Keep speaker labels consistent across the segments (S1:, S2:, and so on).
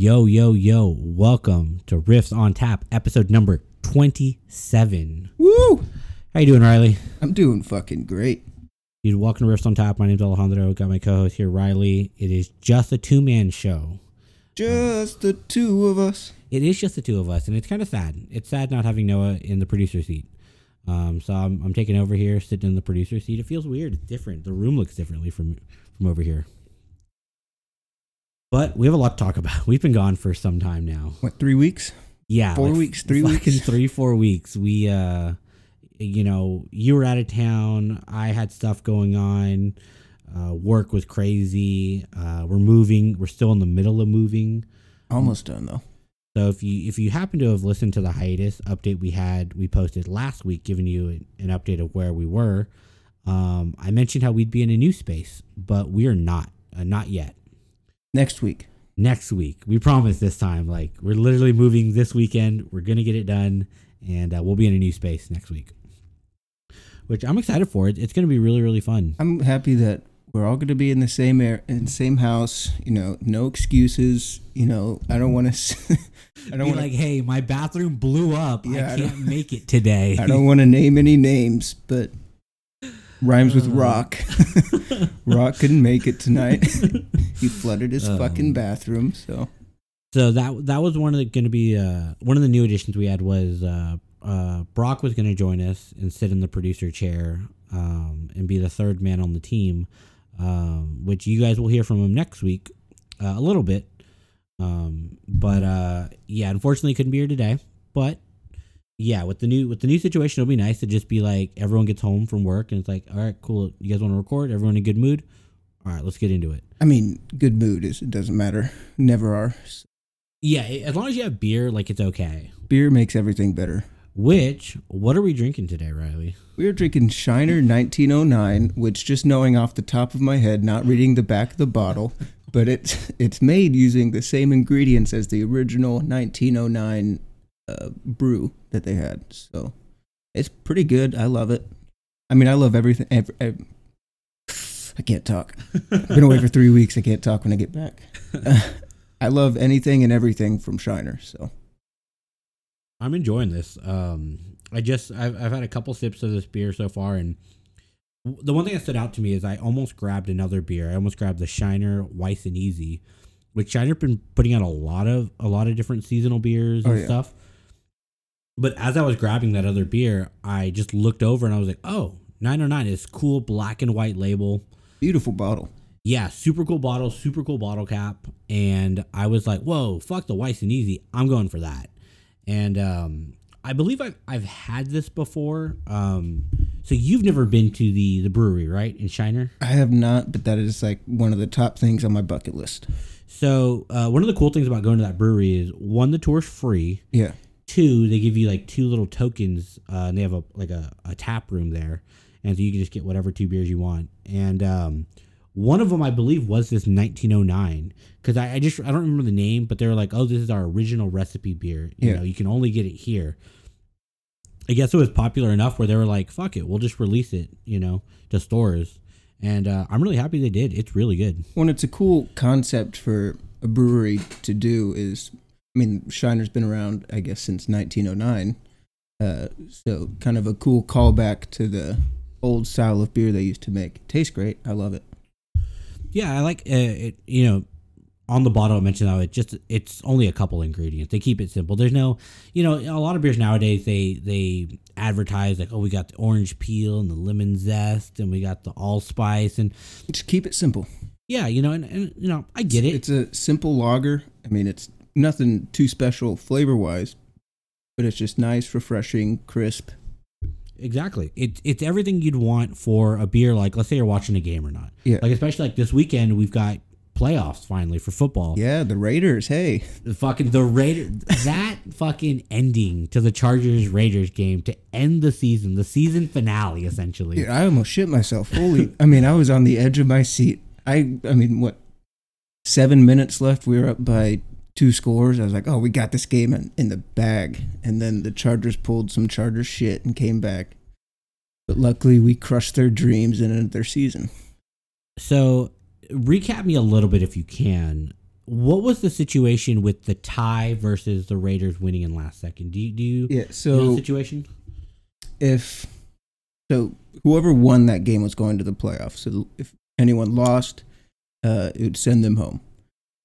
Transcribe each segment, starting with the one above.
S1: Yo, yo, yo, welcome to Riffs on Tap, episode number 27.
S2: Woo!
S1: How you doing, Riley?
S2: I'm doing fucking great.
S1: Dude, welcome to Riffs on Tap. My name's Alejandro. Got my co-host here, Riley. It is just a two-man show.
S2: Just the two of us.
S1: It is just the two of us, and it's kind of sad. It's sad not having Noah in the producer seat. Um, so I'm, I'm taking over here, sitting in the producer seat. It feels weird. It's different. The room looks differently from from over here. But we have a lot to talk about. We've been gone for some time now.
S2: What, three weeks?
S1: Yeah,
S2: Four weeks, three weeks?
S1: three, four weeks. We, uh, you know, you were out of town. I had stuff going on. Uh, work was crazy. Uh, we're moving. We're still in the middle of moving.
S2: Almost done though.
S1: So if you if you happen to have listened to the hiatus update we had, we posted last week, giving you an, an update of where we were. Um, I mentioned how we'd be in a new space, but we are not. Uh, not yet.
S2: Next week.
S1: next week. We promise this time. Like we're literally moving this weekend. We're gonna get it done, and uh, we'll be in a new space next week, which I'm excited for. It's gonna be really really fun.
S2: I'm happy that we're all going to be in the same air, in the same house. You know, no excuses. You know, I don't want to. I don't want
S1: like, hey, my bathroom blew up.
S2: Yeah,
S1: I
S2: I
S1: can't make it today.
S2: I don't want to name any names, but rhymes with
S1: Uh.
S2: rock. rock couldn't make it tonight. he flooded his fucking bathroom. So
S1: so that that was one of the going to be uh, one of the new additions we had was uh, uh, Brock was going to join us and sit in the producer chair um, and be the third man on the team, um, which you guys will hear from him next week uh, a little bit. Um, but uh, yeah, unfortunately, couldn't be here today. But yeah, with the new with the new situation, it'll be nice to just be like everyone gets home from work and it's like, all right, cool. You guys want to record? Everyone in good mood? All right, let's get into it.
S2: I mean, good mood is it doesn't matter. Never are.
S1: Yeah, as long as you have beer, like it's okay.
S2: Beer makes everything better.
S1: Which, what are we drinking today, Riley?
S2: We are drinking Shiner 1909, which just knowing off the top of my head, not reading the back of the bottle, but it's it's made using the same ingredients as the original 1909 uh, brew that they had. So it's pretty good. I love it. I mean, I love everything. Every, ev I can't talk. I've been away for three weeks. I can't talk when I get back. Uh, I love anything and everything from Shiner. So
S1: I'm enjoying this. Um, I just I've I've had a couple sips of this beer so far, and the one thing that stood out to me is I almost grabbed another beer. I almost grabbed the Shiner Weiss and Easy, which Shiner been putting out a lot of a lot of different seasonal beers
S2: Oh,
S1: and
S2: yeah.
S1: stuff. But as I was grabbing that other beer, I just looked over and I was like, "Oh, 909 is cool black and white label."
S2: beautiful bottle.
S1: Yeah, super cool bottle, super cool bottle cap. And I was like, whoa, fuck the Weiss and Easy. I'm going for that. And um, I believe I've, I've had this before. Um, so you've never been to the, the brewery, right? In Shiner?
S2: I have not, but that is like one of the top things on my bucket list.
S1: So uh, one of the cool things about going to that brewery is one, the tour's free.
S2: Yeah.
S1: Two, they give you like two little tokens. Uh, and they have a like a, a tap room there. And so you can just get whatever two beers you want. And um, one of them, I believe, was this 1909. Because I, I just, I don't remember the name, but they were like, oh, this is our original recipe beer. You
S2: Yeah.
S1: know, you can only get it here. I guess it was popular enough where they were like, fuck it, we'll just release it, you know, to stores. And uh, I'm really happy they did. It's really good.
S2: When it's a cool concept for a brewery to do is, I mean, Shiner's been around, I guess, since 1909. Uh, so kind of a cool callback to the old style of beer they used to make. Tastes great. I love it.
S1: Yeah, I like uh, it. You know, on the bottle I mentioned how it just it's only a couple ingredients. They keep it simple. There's no, you know, a lot of beers nowadays they they advertise like, oh, we got the orange peel and the lemon zest and we got the allspice and
S2: Just keep it simple.
S1: yeah, you know, and, and you know, I get it.
S2: It's a simple lager. I mean, it's nothing too special flavor wise, but it's just nice, refreshing, crisp.
S1: Exactly. It, it's everything you'd want for a beer. Like, let's say you're watching a game or not.
S2: Yeah.
S1: Like, especially like this weekend, we've got playoffs finally for football.
S2: Yeah, the Raiders. Hey,
S1: The fucking the Raider that fucking ending to the Chargers Raiders game to end the season, the season finale essentially.
S2: Dude, I almost shit myself. Holy! I mean, I was on the edge of my seat. I, I mean, what? Seven minutes left. We were up by two scores. I was like, "Oh, we got this game in, in the bag." And then the Chargers pulled some Chargers shit and came back. But luckily, we crushed their dreams and ended their season.
S1: So, recap me a little bit if you can. what was the situation with the tie versus the Raiders winning in last second? Do you do you
S2: Yeah. So
S1: situation?
S2: if so, whoever won that game was going to the playoffs. So if anyone lost, uh, it would send them home.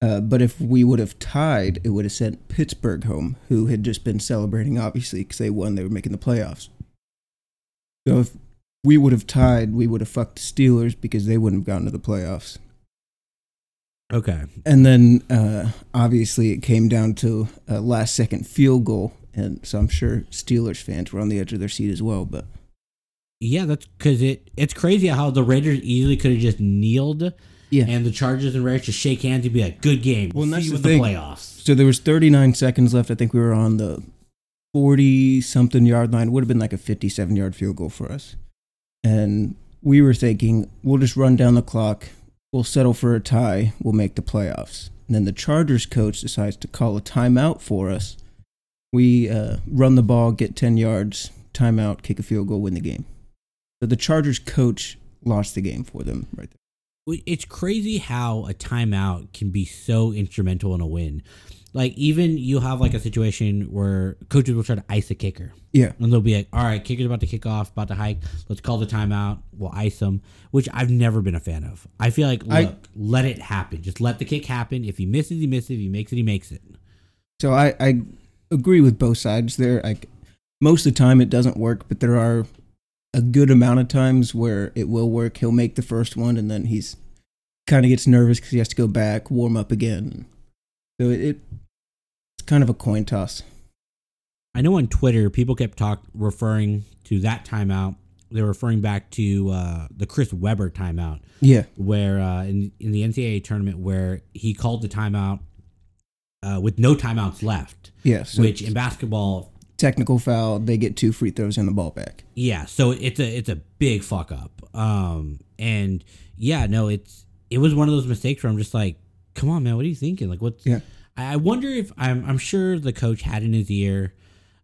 S2: Uh, but if we would have tied, it would have sent Pittsburgh home, who had just been celebrating, obviously, because they won. They were making the playoffs. So if we would have tied, we would have fucked the Steelers because they wouldn't have gotten to the playoffs.
S1: Okay.
S2: And then uh, obviously it came down to a last second field goal. And so I'm sure Steelers fans were on the edge of their seat as well. But
S1: Yeah, that's because it it's crazy how the Raiders easily could have just kneeled
S2: yeah.
S1: and the Chargers and Raiders just shake hands and be like, "Good game.
S2: Well,
S1: We'll see you in
S2: the
S1: the
S2: thing.
S1: playoffs."
S2: So there was 39 seconds left. I think we were on the 40 something yard line. It would have been like a 57 yard field goal for us. And we were thinking, we'll just run down the clock. We'll settle for a tie. We'll make the playoffs. And then the Chargers coach decides to call a timeout for us. We uh, run the ball, get 10 yards, timeout, kick a field goal, win the game. So the Chargers coach lost the game for them right there.
S1: It's crazy how a timeout can be so instrumental in a win. Like even you have like a situation where coaches will try to ice a kicker.
S2: Yeah.
S1: And they'll be like, all right, kicker's about to kick off, about to hike. Let's call the timeout. We'll ice them, which I've never been a fan of. I feel like, look,
S2: I-
S1: let it happen. Just let the kick happen. If he misses, he misses. If he makes it, he makes it.
S2: So I, I agree with both sides there. Like most of the time it doesn't work, but there are a good amount of times where it will work. He'll make the first one and then he's kind of gets nervous because he has to go back, warm up again. So it, it it's kind of a coin toss.
S1: I know on Twitter, people kept talk referring to that timeout. They're referring back to uh, the Chris Webber timeout,
S2: Yeah,
S1: where uh, in in the NCAA tournament, where he called the timeout uh, with no timeouts left.
S2: yeah. So
S1: which in basketball,
S2: technical foul, they get two free throws and the ball back.
S1: yeah, so it's a it's a big fuck up. Um, and yeah, no, it's it was one of those mistakes where I'm just like, come on, man, what are you thinking? Like, what's
S2: Yeah.
S1: I wonder if I'm I'm sure the coach had in his ear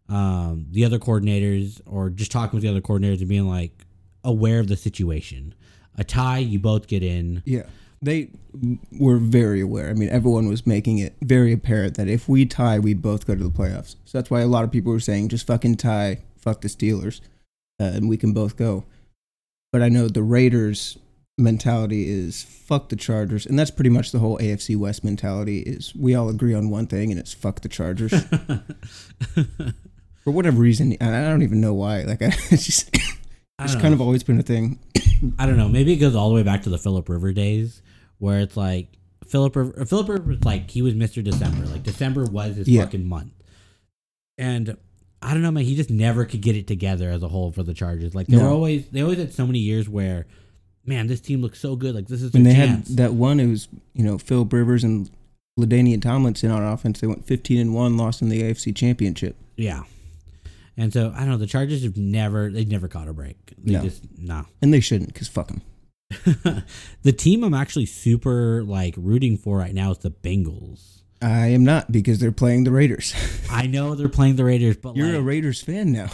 S1: um, the other coordinators or just talking with the other coordinators and being like aware of the situation. A tie, you both get in.
S2: Yeah. They were very aware. I mean, everyone was making it very apparent that if we tie, we both go to the playoffs. So that's why a lot of people were saying, just fucking tie, fuck the Steelers, uh, and we can both go. But I know the Raiders' mentality is fuck the Chargers, and that's pretty much the whole AFC West mentality. Is we all agree on one thing, and it's fuck the Chargers for whatever reason. I don't even know why. Like, I, it's just it's kind
S1: know.
S2: of always been a thing.
S1: I don't know. Maybe it goes all the way back to the Philip River days, where it's like Philip River. Uh, Philip River was like he was Mister December. Like December was his
S2: Yeah.
S1: fucking month, and I don't know, man. He just never could get it together as a whole for the Chargers. Like they were always they always had so many years where, man, this team looks so good. Like this is
S2: when
S1: their
S2: they
S1: chance.
S2: had that one, it was you know Philip Rivers and LaDainian Tomlinson on offense. They went 15 and one, lost in the AFC Championship.
S1: yeah. And so I don't know. The Chargers have never they never caught a break. They
S2: No.
S1: just no.
S2: And they shouldn't, because fuck them.
S1: the team I'm actually super like rooting for right now is the Bengals.
S2: I am not because they're playing the Raiders.
S1: I know they're playing the Raiders, but
S2: You're a Raiders fan now.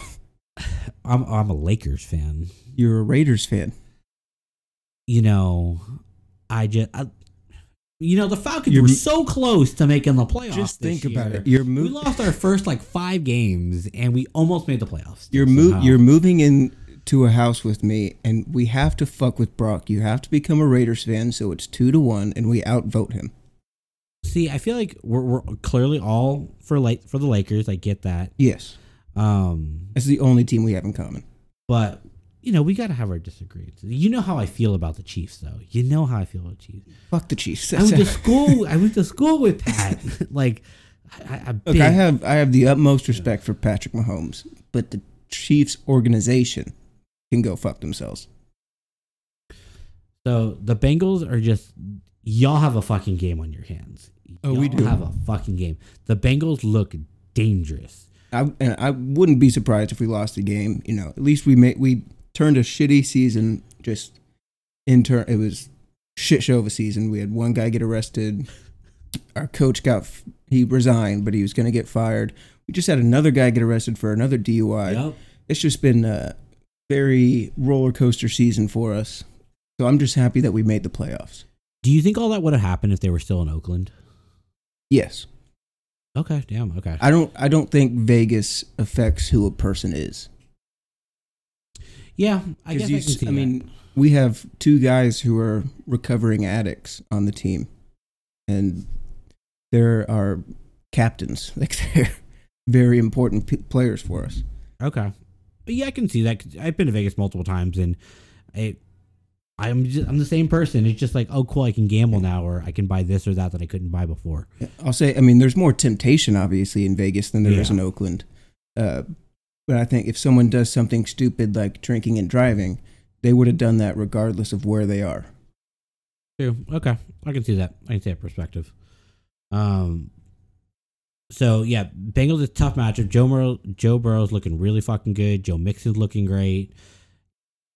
S1: I'm I'm a Lakers fan.
S2: You're a Raiders fan.
S1: You know, I just I, you know the Falcons
S2: You're-
S1: were so close to making the playoffs.
S2: Just think about it. You're
S1: We lost our first like five games, and we almost made the playoffs.
S2: You're mo-
S1: somehow.
S2: You're moving into a house with me, and we have to fuck with Brock. You have to become a Raiders fan, so it's two to one, and we outvote him.
S1: See, I feel like we're, we're clearly all for like for the Lakers. I get that,
S2: Yes,
S1: um,
S2: that's the only team we have in common.
S1: but you know we got to have our disagreements. You know how I feel about the Chiefs, though. You know how I feel about the Chiefs.
S2: Fuck the Chiefs.
S1: I went to school. I went to school with Pat. like, I, I,
S2: Look, I have I have the utmost respect for Patrick Mahomes, but the Chiefs organization can go fuck themselves.
S1: So the Bengals are just y'all have a fucking game on your hands.
S2: Oh, we
S1: Y'all
S2: do.
S1: have a fucking game. The Bengals look dangerous.
S2: I and I wouldn't be surprised if we lost the game. You know, at least we made we turned a shitty season just in turn. It was shit show of a season. We had one guy get arrested. Our coach got he resigned, but he was going to get fired. We just had another guy get arrested for another DUI.
S1: Yep.
S2: It's just been a very roller coaster season for us. So I'm just happy that we made the playoffs.
S1: Do you think all that would have happened if they were still in Oakland?
S2: Yes.
S1: Okay, damn. Okay.
S2: I don't I don't think Vegas affects who a person is.
S1: Yeah, I guess
S2: you,
S1: I can
S2: I
S1: that.
S2: mean, we have two guys who are recovering addicts on the team, and there are captains. Like they're very important p- players for us.
S1: Okay. But yeah, I can see that. I've been to Vegas multiple times, and I, I'm just, I'm the same person. It's just like, oh, cool, I can gamble now, or I can buy this or that that I couldn't buy before.
S2: I'll say, I mean, there's more temptation obviously in Vegas than there is
S1: Yeah.
S2: in Oakland. Uh, but I think if someone does something stupid like drinking and driving, they would have done that regardless of where they are.
S1: True. Okay, I can see that. I can see that perspective. Um. So yeah, Bengals is a tough matchup. Joe Burrow, Joe Burrow's looking really fucking good. Joe Mixon's looking great.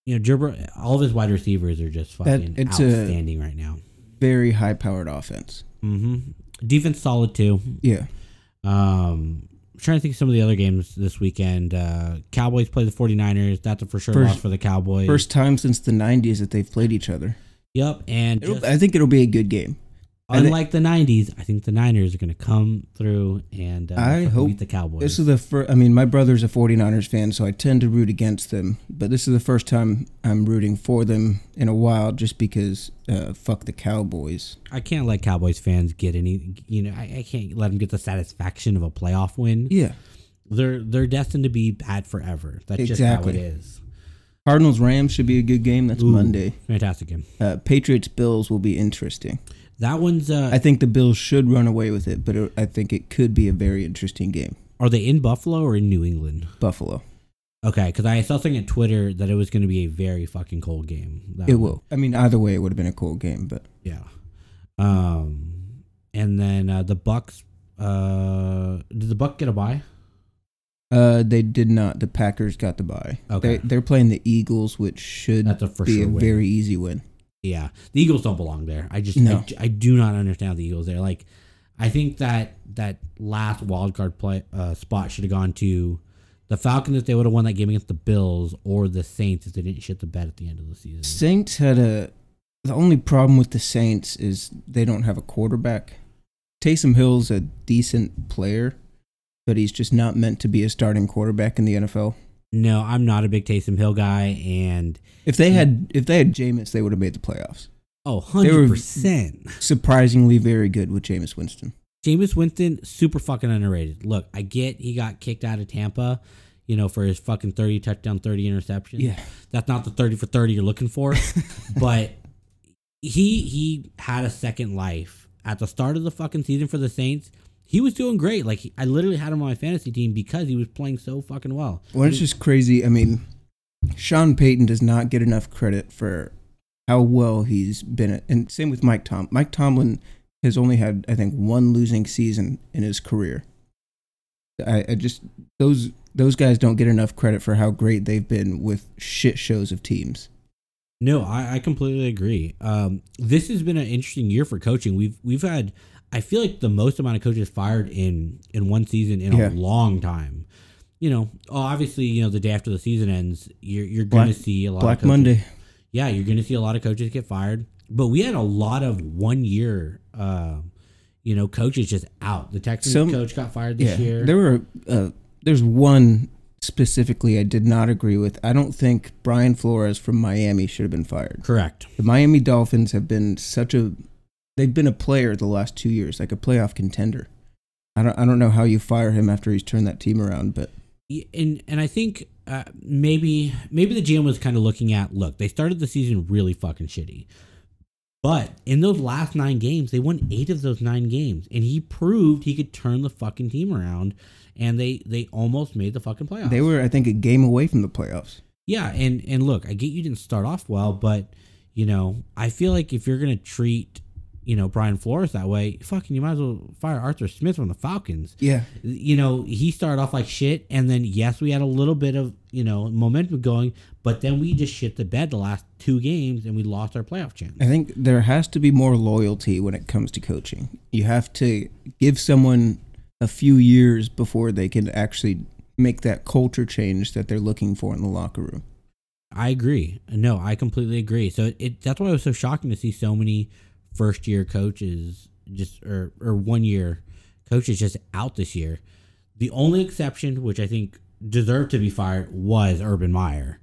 S1: You know, Joe Burrow, all of his wide receivers are just
S2: That-
S1: fucking
S2: a-
S1: outstanding right now.
S2: Very high powered offense.
S1: Mm-hmm. Defense solid too.
S2: Yeah.
S1: Um, I'm trying to think of some of the other games this weekend. Uh, Cowboys play the 49ers. That's a for sure
S2: First-
S1: loss for the Cowboys.
S2: First time since the 90s that they've played each other.
S1: Yep. And just,
S2: I think it'll be a good game.
S1: Unlike the 90s, I think the Niners are going to come through and uh,
S2: I hope
S1: beat the Cowboys.
S2: This is the first. I mean, my brother's a 49ers fan, so I tend to root against them. But this is the first time I'm rooting for them in a while, just because uh, fuck the Cowboys.
S1: I can't let Cowboys fans get any. You know, I, I can't let them get the satisfaction of a playoff win.
S2: Yeah.
S1: They're they're destined to be bad forever. That's
S2: Exactly.
S1: just how it is.
S2: Cardinals Rams should be a good game. That's
S1: Ooh.
S2: Monday.
S1: Fantastic game.
S2: Uh, Patriots Bills will be interesting.
S1: That one's. Uh,
S2: I think the Bills should run away with it, but it, I think it could be a very interesting game.
S1: are they in Buffalo or in New England?
S2: Buffalo.
S1: Okay, because I saw something on Twitter that it was going to be a very fucking cold game.
S2: It
S1: one.
S2: will. I mean, either way, it would have been a cool game, but
S1: Yeah. Um, and then uh, the Bucks. Uh, did the Buck get a buy?
S2: uh, they did not. The Packers got the buy.
S1: Okay.
S2: They, they're playing the Eagles, which should
S1: That's a for
S2: be
S1: sure
S2: a
S1: win.
S2: very easy win.
S1: Yeah, the Eagles don't belong there. I just
S2: No.
S1: I, I do not understand the Eagles there. Like, I think that that last wild card play uh, spot should have gone to the Falcons if they would have won that game against the Bills, or the Saints if they didn't shit the bed at the end of the season.
S2: Saints had a. The only problem with the Saints is they don't have a quarterback. Taysom Hill's a decent player, but he's just not meant to be a starting quarterback in the NFL.
S1: No, I'm not a big Taysom Hill guy, and
S2: If they had if they had Jameis, they would have made the playoffs.
S1: oh, 100 percent.
S2: Surprisingly, very good with Jameis Winston.
S1: Jameis Winston, super fucking underrated. Look, I get he got kicked out of Tampa, you know, for his fucking 30 touchdown, 30 interception. Yeah, That's not the 30 for 30 you're looking for. but he he had a second life at the start of the fucking season for the Saints. He was doing great. Like he, I literally had him on my fantasy team because he was playing so fucking well.
S2: Well, it's just crazy. I mean, Sean Payton does not get enough credit for how well he's been. At, And same with Mike Tom. Mike Tomlin has only had, I think, one losing season in his career. I, I just those those guys don't get enough credit for how great they've been with shit shows of teams.
S1: No, I, I completely agree. Um, this has been an interesting year for coaching. We've we've had I feel like the most amount of coaches fired in in one season in
S2: Yeah.
S1: a long time. You know, oh, obviously, you know the day after the season ends, you're you're going to see a lot.
S2: Black
S1: of coaches,
S2: Monday.
S1: Yeah, you're going to see a lot of coaches get fired. But we had a lot of one year, uh, you know, coaches just out. The Texans
S2: Some-
S1: coach got fired this
S2: Yeah,
S1: year.
S2: there were. Uh, there's one specifically I did not agree with. I don't think Brian Flores from Miami should have been fired.
S1: Correct.
S2: The Miami Dolphins have been such a they've been a player the last 2 years, like a playoff contender. I don't I don't know how you fire him after he's turned that team around, but
S1: and and I think uh, maybe maybe the GM was kind of looking at look they started the season really fucking shitty, but in those last nine games they won eight of those nine games and he proved he could turn the fucking team around and they they almost made the fucking playoffs.
S2: they were I think a game away from the playoffs.
S1: yeah, and and look I get you didn't start off well, but you know I feel like if you're gonna treat you know Brian Flores that way, fucking you might as well fire Arthur Smith from the Falcons
S2: Yeah.
S1: you know, he started off like shit, and then yes, we had a little bit of you know momentum going, but then we just shit the bed the last two games, and we lost our playoff chance.
S2: I think there has to be more loyalty when it comes to coaching. You have to give someone a few years before they can actually make that culture change that they're looking for in the locker room.
S1: I agree. No, I completely agree. So it that's why it was so shocking to see so many first year coaches, just or or one year coaches just out this year. The only exception, which I think deserved to be fired, was Urban Meyer.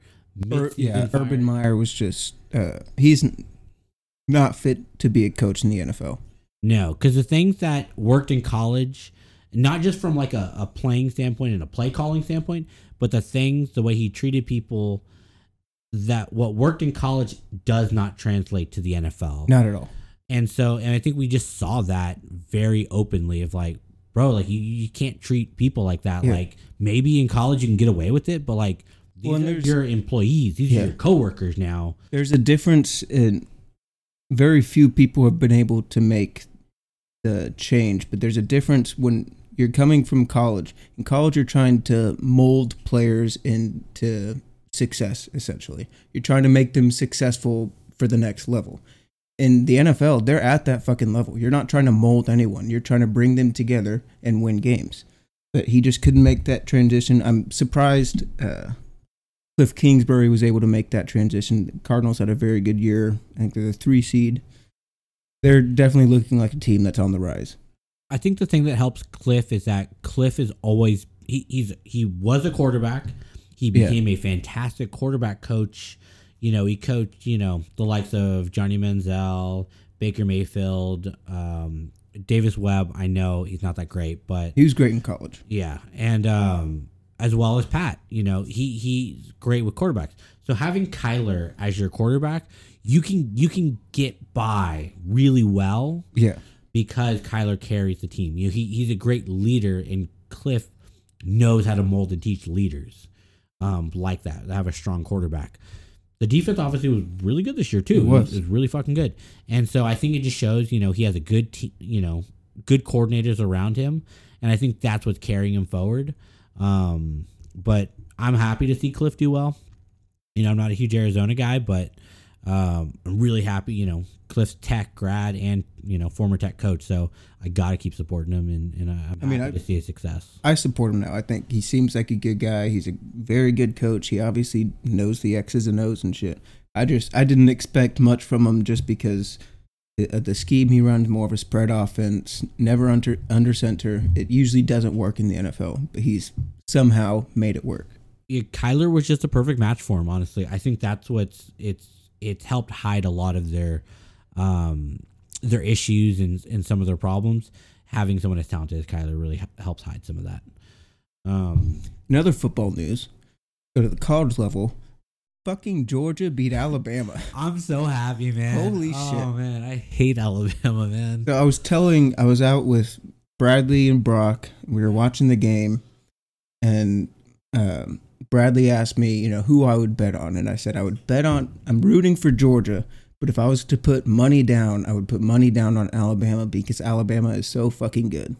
S2: Ur- yeah,
S1: fired.
S2: Urban Meyer was just uh, he's not fit to be a coach in the NFL.
S1: No, because the things that worked in college, not just from like a, a playing standpoint and a play calling standpoint, but the things, the way he treated people, that what worked in college does not translate to the NFL.
S2: Not at all.
S1: And so, and I think we just saw that very openly of like, bro, like you, you can't treat people like that.
S2: Yeah.
S1: Like maybe in college you can get away with it, but like these
S2: Well,
S1: are your employees, these
S2: Yeah.
S1: are your coworkers now.
S2: There's a difference in very few people have been able to make the change, but there's a difference when you're coming from college. In college, you're trying to mold players into success, essentially. You're trying to make them successful for the next level. In the NFL, they're at that fucking level. You're not trying to mold anyone, you're trying to bring them together and win games. But he just couldn't make that transition. I'm surprised. Uh, Cliff Kingsbury was able to make that transition. The Cardinals had a very good year. I think they're the three seed. They're definitely looking like a team that's on the rise.
S1: I think the thing that helps Cliff is that Cliff is always he, he's he was a quarterback. He
S2: Yeah.
S1: became a fantastic quarterback coach. You know, he coached, you know, the likes of Johnny Manziel, Baker Mayfield, um, Davis Webb. I know he's not that great, but
S2: He was great in college.
S1: yeah, and um, as well as Pat, you know, he he's great with quarterbacks. So having Kyler as your quarterback, you can you can get by really well
S2: Yeah.
S1: because Kyler carries the team. You know, he he's a great leader, and Cliff knows how to mold and teach leaders um, like that. That have a strong quarterback. The defense obviously was really good this year too.
S2: It was.
S1: It was really fucking good, and so I think it just shows you know he has a good te- you know good coordinators around him, and I think that's what's carrying him forward. Um, but I'm happy to see Cliff do well. You know, I'm not a huge Arizona guy, but um, I'm really happy. You know, Cliff's Tech grad and you know former Tech coach, so I got to keep supporting him, and, and I'm
S2: I mean,
S1: happy
S2: I-
S1: to see his success.
S2: I support him now. I think he seems like a good guy. He's a very good coach. He obviously knows the X's and O's and shit. I just I didn't expect much from him just because the, uh, the scheme he runs more of a spread offense, never under under center. It usually doesn't work in the NFL, but he's somehow made it work.
S1: Yeah, Kyler was just a perfect match for him. Honestly, I think that's what's it's it's helped hide a lot of their um their issues and and some of their problems. Having someone as talented as Kyler really helps hide some of that. Um,
S2: In other football news, go to the college level. Fucking Georgia beat Alabama.
S1: I'm so happy, man.
S2: Holy
S1: oh,
S2: shit.
S1: Oh, man! I hate Alabama, man.
S2: So I was telling, I was out with Bradley and Brock. We were watching the game, and um, Bradley asked me, you know, who I would bet on, and I said I would bet on. I'm rooting for Georgia, but if I was to put money down, I would put money down on Alabama because Alabama is so fucking good.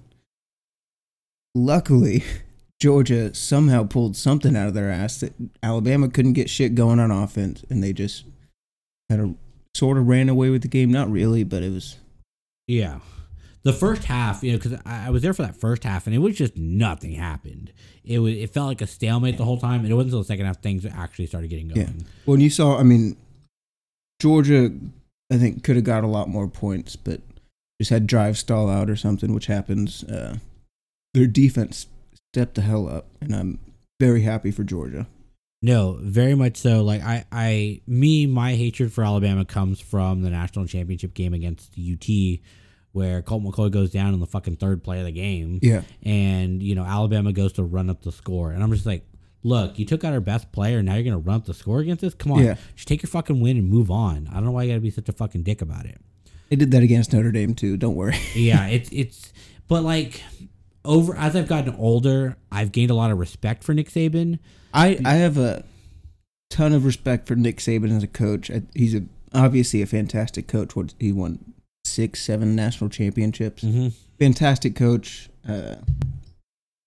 S2: Luckily, Georgia somehow pulled something out of their ass that Alabama couldn't get shit going on offense, and they just kind of sort of ran away with the game. Not really, but it was
S1: Yeah. The first half, you know, because I, was there for that first half, and it was just nothing happened. It was it felt like a stalemate the whole time, and it wasn't until the second half things actually started getting going.
S2: Yeah. Well, you saw, I mean, Georgia, I think, could have got a lot more points, but just had drive stall out or something, which happens. Uh, their defense stepped the hell up, and I'm very happy for Georgia.
S1: No, very much so. Like I, I, me, my hatred for Alabama comes from the national championship game against UT, where Colt McCoy goes down in the fucking third play of the game,
S2: Yeah.
S1: and you know Alabama goes to run up the score, and I'm just like, look, you took out our best player, now you're gonna run up the score against us? Come on,
S2: Yeah.
S1: just take your fucking win and move on. I don't know why you gotta be such a fucking dick about it.
S2: They did that against Notre Dame, too. Don't worry.
S1: yeah, it's it's but like over as I've gotten older, I've gained a lot of respect for Nick Saban.
S2: I, I have a ton of respect for Nick Saban as a coach. I, he's a obviously a fantastic coach. What he won six, seven national championships.
S1: Mm-hmm.
S2: fantastic coach. Uh,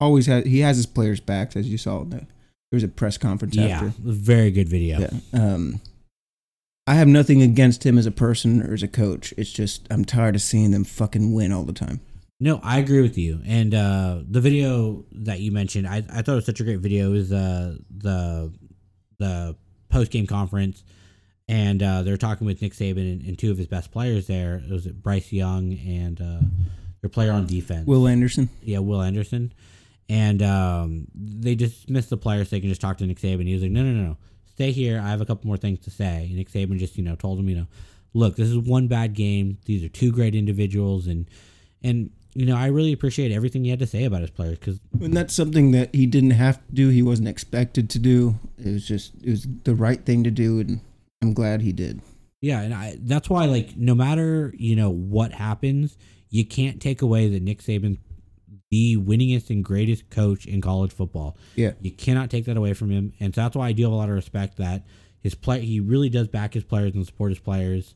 S2: always has he has his players' backs, as you saw. In the, there was a press conference
S1: Yeah,
S2: after.
S1: very good video.
S2: Yeah. Um, I have nothing against him as a person or as a coach. It's just I'm tired of seeing them fucking win all the time.
S1: No, I agree with you. And uh, the video that you mentioned, I, I thought it was such a great video. Is uh, the the post game conference and uh, they're talking with Nick Saban and, and, two of his best players there. It was Bryce Young and uh, their player on defense,
S2: Will Anderson.
S1: Yeah, Will Anderson, and um, they dismissed the players. So they can just talk to Nick Saban. He was like, "No, no, no, no, stay here. I have a couple more things to say." And Nick Saban just you know told him, you know, look, this is one bad game. These are two great individuals, and and you know, I really appreciate everything he had to say about his players because
S2: and that's something that he didn't have to do. He wasn't expected to do. It was just it was the right thing to do, and I'm glad he did.
S1: Yeah, and I that's why like no matter you know what happens, you can't take away that Nick Saban's the winningest and greatest coach in college football.
S2: Yeah,
S1: you cannot take that away from him, and so that's why I do have a lot of respect that his play he really does back his players and support his players.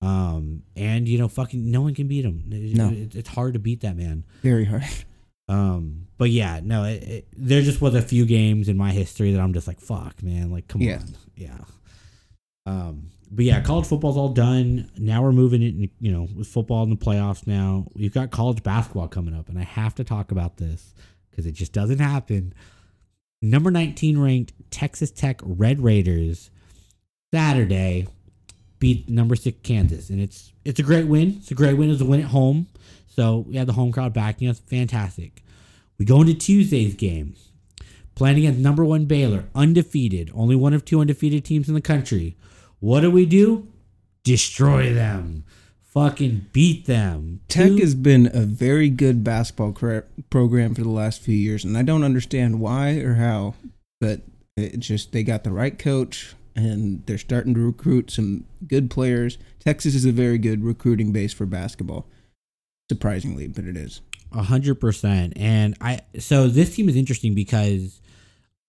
S1: Um, and you know, fucking no one can beat him.
S2: No,
S1: it, it's hard to beat that man.
S2: Very hard.
S1: Um, but yeah, no, it, it, there just was a few games in my history that I'm just like, fuck, man, like, come
S2: yeah.
S1: on, yeah. Um, but yeah, college football's all done. Now we're moving it, you know, with football in the playoffs. Now we've got college basketball coming up, and I have to talk about this because it just doesn't happen. Number 19 ranked Texas Tech Red Raiders Saturday beat number six Kansas, and it's it's a great win. It's a great win. It's a win at home, so we had the home crowd backing us. Fantastic. We go into Tuesday's game, playing against number one Baylor, undefeated, only one of two undefeated teams in the country. What do we do? Destroy them. Fucking beat them.
S2: Tech has been a very good basketball program for the last few years, and I don't understand why or how, but it just they got the right coach and they're starting to recruit some good players. Texas is a very good recruiting base for basketball, surprisingly, but it is.
S1: A hundred percent. And I so this team is interesting because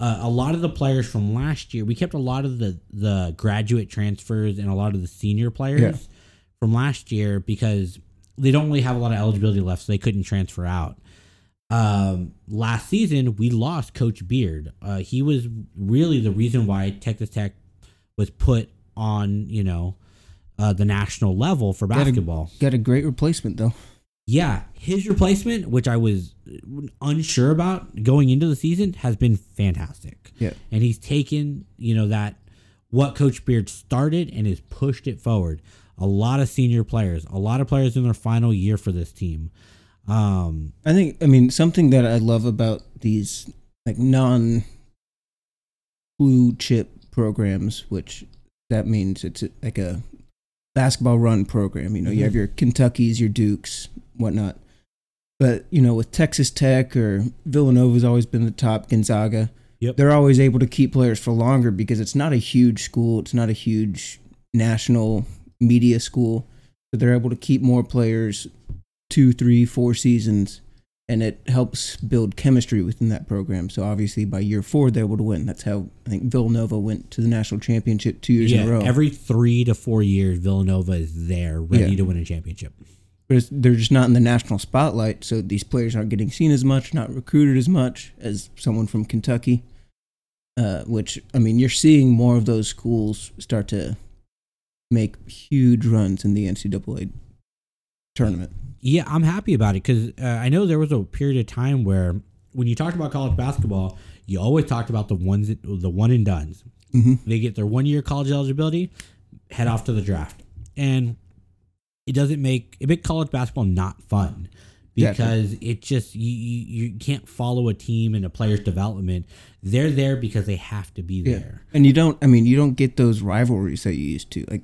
S1: uh, a lot of the players from last year, we kept a lot of the the graduate transfers and a lot of the senior players yeah. from last year because they don't really have a lot of eligibility left, so they couldn't transfer out. Um, last season, we lost Coach Beard. Uh, he was really the reason why Texas Tech was put on, you know, uh, the national level for basketball.
S2: Got a, got a great replacement though.
S1: Yeah, his replacement, which I was unsure about going into the season, has been fantastic.
S2: Yeah,
S1: and he's taken you know that what Coach Beard started and has pushed it forward. A lot of senior players, a lot of players in their final year for this team. Um,
S2: I think, I mean, something that I love about these like non blue chip programs, which that means it's like a basketball run program. You know, mm-hmm. you have your Kentuckies, your Dukes, whatnot. But you know, with Texas Tech or Villanova's always been the top. Gonzaga,
S1: yep.
S2: they're always able to keep players for longer because it's not a huge school. It's not a huge national media school, so they're able to keep more players two, three, four seasons and it helps build chemistry within that program. So obviously, by year four, they're able to win. That's how I think Villanova went to the national championship two years
S1: yeah,
S2: in a row.
S1: Every three to four years, Villanova is there, ready yeah. to win a championship.
S2: But they're just not in the national spotlight, so these players aren't getting seen as much, not recruited as much as someone from Kentucky. Uh, which I mean, you're seeing more of those schools start to make huge runs in the NCAA tournament.
S1: Yeah, I'm happy about it because uh, I know there was a period of time where when you talked about college basketball, you always talked about the ones that, the one and dones.
S2: Mm-hmm.
S1: They get their one year college eligibility, head off to the draft, and it doesn't make it make college basketball not fun because it just you, you, you can't follow a team and a player's development. They're there because they have to be there,
S2: yeah. and you don't. I mean, you don't get those rivalries that you used to. Like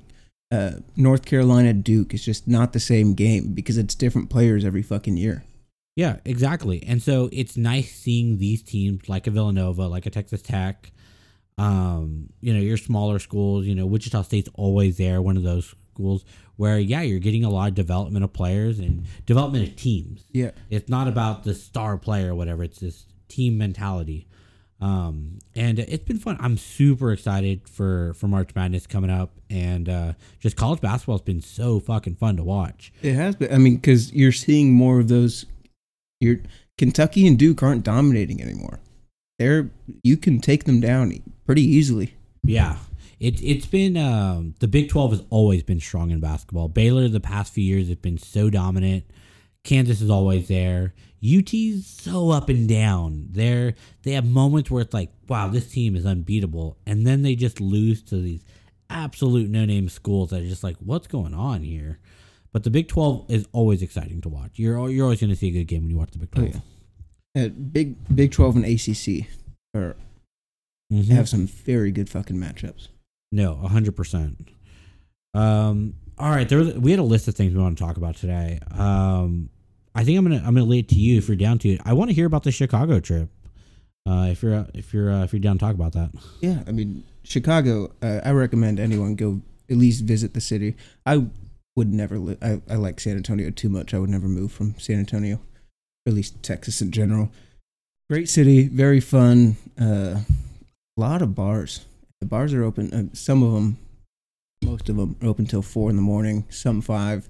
S2: uh, North Carolina Duke is just not the same game because it's different players every fucking year.
S1: Yeah, exactly. And so it's nice seeing these teams like a Villanova, like a Texas Tech, um, you know, your smaller schools, you know, Wichita State's always there, one of those schools where, yeah, you're getting a lot of development of players and development of teams.
S2: Yeah.
S1: It's not about the star player or whatever, it's this team mentality. Um, and it's been fun. I'm super excited for for March Madness coming up, and uh, just college basketball has been so fucking fun to watch.
S2: It has been. I mean, because you're seeing more of those. Your Kentucky and Duke aren't dominating anymore. They're you can take them down pretty easily.
S1: Yeah, it it's been um, the Big Twelve has always been strong in basketball. Baylor the past few years has been so dominant. Kansas is always there. UT's so up and down. They're they have moments where it's like, wow, this team is unbeatable, and then they just lose to these absolute no name schools that are just like, what's going on here? But the Big Twelve is always exciting to watch. You're you're always going to see a good game when you watch the Big
S2: Oh,
S1: Twelve.
S2: yeah. Uh, Big Big Twelve and ACC are
S1: Mhm.
S2: have some very good fucking matchups.
S1: No, hundred percent. Um. All right, there we had a list of things we want to talk about today. Um, I think I'm gonna I'm gonna it to you if you're down to it. I want to hear about the Chicago trip. Uh, if you're if you're uh, if you're down to talk about that.
S2: Yeah, I mean Chicago. Uh, I recommend anyone go at least visit the city. I would never live. I, I like San Antonio too much. I would never move from San Antonio, or at least Texas in general. Great city, very fun. Uh, a lot of bars. The bars are open. Uh, some of them, most of them, are open till four in the morning. Some five.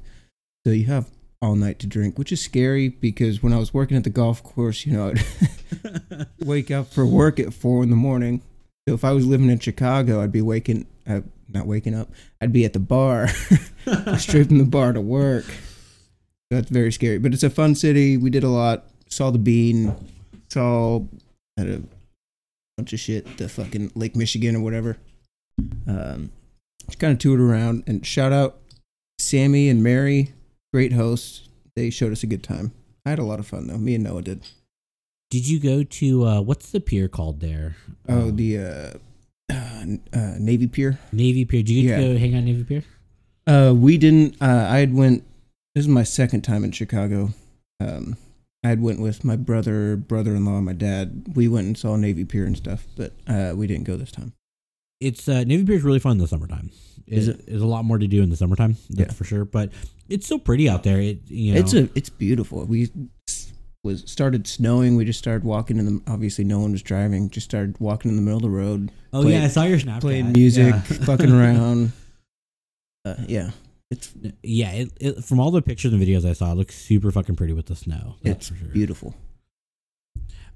S2: So you have all night to drink, which is scary because when I was working at the golf course, you know, I'd wake up for work at four in the morning. So if I was living in Chicago, I'd be waking, uh, not waking up. I'd be at the bar, straight from the bar to work. That's very scary, but it's a fun city. We did a lot. Saw the Bean. Saw had a bunch of shit. The fucking Lake Michigan or whatever. Um, just kind of toured around and shout out Sammy and Mary, great hosts. They showed us a good time. I had a lot of fun though. Me and Noah did.
S1: Did you go to uh, what's the pier called there?
S2: Oh,
S1: Um,
S2: the uh, uh, uh, Navy Pier.
S1: Navy Pier. Did you get
S2: Yeah.
S1: to go hang out Navy Pier?
S2: Uh, we didn't. Uh, I had went. This is my second time in Chicago. Um, I had went with my brother, brother-in-law, my dad. We went and saw Navy Pier and stuff, but uh, we didn't go this time.
S1: It's uh, Navy Pier is really fun in the summertime.
S2: Is
S1: it? There's a lot more to do in the summertime. That's
S2: Yeah.
S1: for sure. But it's so pretty out there. It you know
S2: It's a. It's beautiful. We was started snowing. We just started walking in the. Obviously, no one was driving. Just started walking in the middle of the road,
S1: oh
S2: play-
S1: yeah, I saw your Snapchat.
S2: playing music,
S1: Yeah.
S2: fucking around. Uh, yeah, it's
S1: Yeah, it, it, from all the pictures and videos I saw, it looks super fucking pretty with the snow. That's
S2: it's
S1: for sure.
S2: beautiful.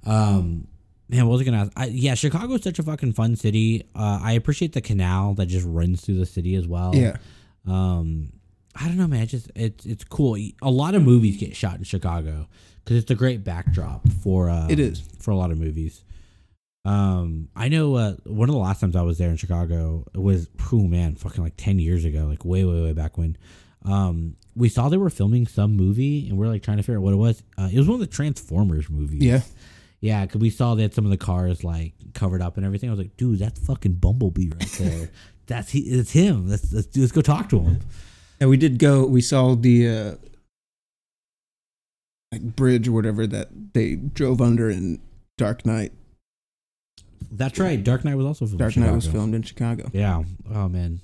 S1: Um, man, what was I gonna ask? I, yeah, Chicago is such a fucking fun city. Uh, I appreciate the canal that just runs through the city as well.
S2: Yeah,
S1: Um, I don't know, man. It's just it's it's cool. A lot of movies get shot in Chicago because it's a great backdrop for uh,
S2: It is.
S1: for a lot of movies. Um, I know uh, one of the last times I was there in Chicago was, oh man, fucking like ten years ago, like way, way, way back when. Um, we saw they were filming some movie, and we are like trying to figure out what it was. Uh, it was one of the Transformers movies.
S2: yeah.
S1: yeah, because we saw that some of the cars like covered up and everything. I was like, dude, that's fucking Bumblebee right there. that's he. It's him. Let's let's, let's go talk to him.
S2: And we did go. We saw the uh, like bridge or whatever that they drove under in Dark Knight.
S1: That's right. Dark Knight was also filmed. in
S2: Dark Knight was
S1: Chicago.
S2: filmed in Chicago.
S1: Yeah. Oh man.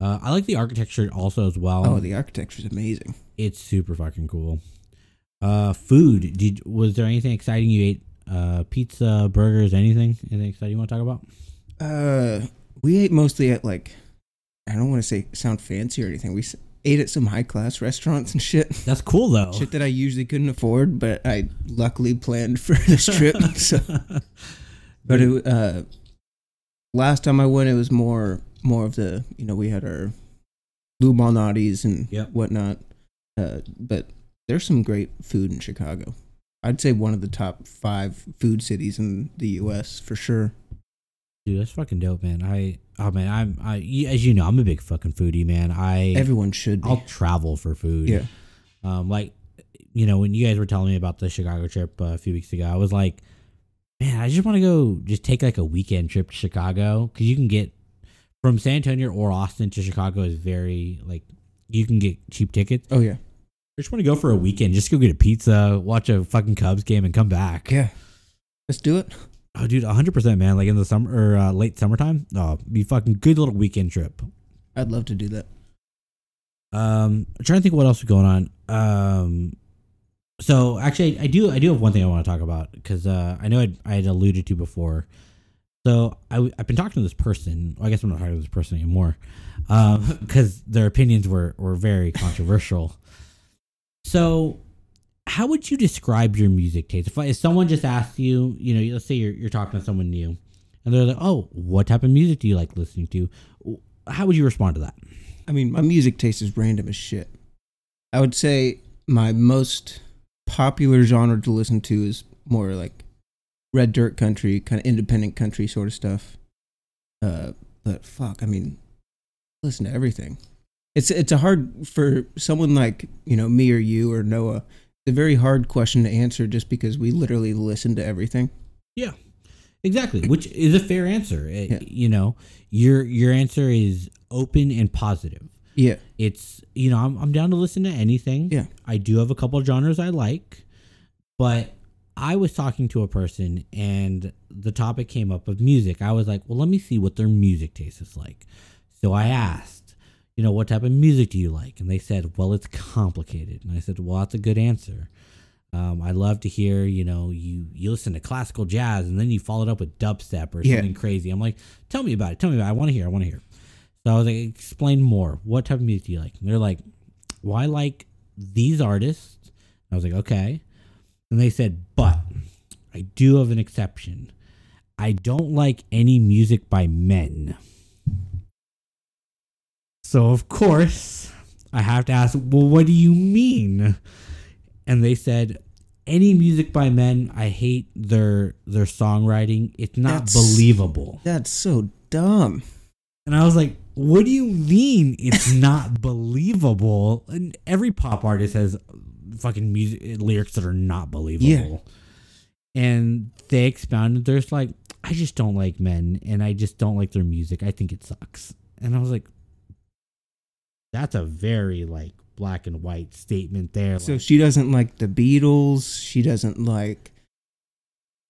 S1: Uh, I like the architecture also as well.
S2: Oh, the architecture is amazing.
S1: it's super fucking cool. Uh, food. Did was there anything exciting you ate? Uh, pizza, burgers, anything? Anything exciting you want to talk about?
S2: Uh, we ate mostly at like I don't want to say sound fancy or anything. We ate at some high class restaurants and shit.
S1: That's cool though.
S2: Shit that I usually couldn't afford, but I luckily planned for this trip. so, but it, uh, last time I went, it was more more of the you know we had our Lou Malnati's and
S1: Yep.
S2: whatnot. Uh, but there's some great food in Chicago. I'd say one of the top five food cities in the U.S. for sure.
S1: Dude, that's fucking dope, man. I oh man, I'm I as you know, I'm a big fucking foodie, man. I
S2: Everyone should be.
S1: I'll travel for food.
S2: yeah,
S1: Um, like, you know, when you guys were telling me about the Chicago trip uh, a few weeks ago, I was like, man, I just want to go, just take like a weekend trip to Chicago because you can get from San Antonio or Austin to Chicago is very like you can get cheap tickets.
S2: oh yeah,
S1: I just want to go for a weekend, just go get a pizza, watch a fucking Cubs game, and come back.
S2: yeah. Let's do it.
S1: Oh, dude, hundred percent, man. Like in the summer or uh, late summertime, oh, be fucking good little weekend trip.
S2: I'd love to do that.
S1: Um, I'm trying to think what else is going on. Um, so actually, I do I do have one thing I want to talk about because uh, I know I'd, I had alluded to before. So I, have been talking to this person. Well, I guess I'm not talking to this person anymore because their opinions were were very controversial. So, how would you describe your music taste? If, if someone just asked you, you know, let's say you're you're talking to someone new, and they're like, "Oh, what type of music do you like listening to?" How would you respond to that?
S2: I mean, my music taste is random as shit. I would say my most popular genre to listen to is more like red dirt country, kind of independent country sort of stuff. Uh, but fuck, I mean, listen to everything. It's it's a hard for someone like you know me or you or Noah. It's a very hard question to answer just because we literally listen to everything.
S1: Yeah, exactly. Which is a fair answer. It-
S2: Yeah.
S1: You know, your your answer is open and positive.
S2: Yeah,
S1: It's you know I'm I'm down to listen to anything.
S2: Yeah.
S1: I do have a couple of genres I like, but I was talking to a person and the topic came up of music. I was like, well, let me see what their music taste is like. So I asked, you know, what type of music do you like? And they said, well, it's complicated. And I said, well, that's a good answer. Um, I love to hear, you know, you you listen to classical jazz and then you follow it up with dubstep or
S2: Yeah.
S1: something crazy. I'm like, tell me about it. Tell me about it. I want to hear. I want to hear. So I was like, explain more. What type of music do you like? And they're like, well, I like these artists. I was like, okay. And they said, but I do have an exception. I don't like any music by men. So, of course, I have to ask, well, what do you mean? And they said, any music by men, I hate their their songwriting. It's not
S2: That's-
S1: believable.
S2: that's so dumb.
S1: And I was like, what do you mean it's not believable? And every pop artist has fucking music lyrics that are not believable. Yeah. And they expounded, there's like, I just don't like men and I just don't like their music. I think it sucks. And I was like, that's a very like black and white statement there.
S2: So
S1: Like,
S2: she doesn't like the Beatles. She doesn't like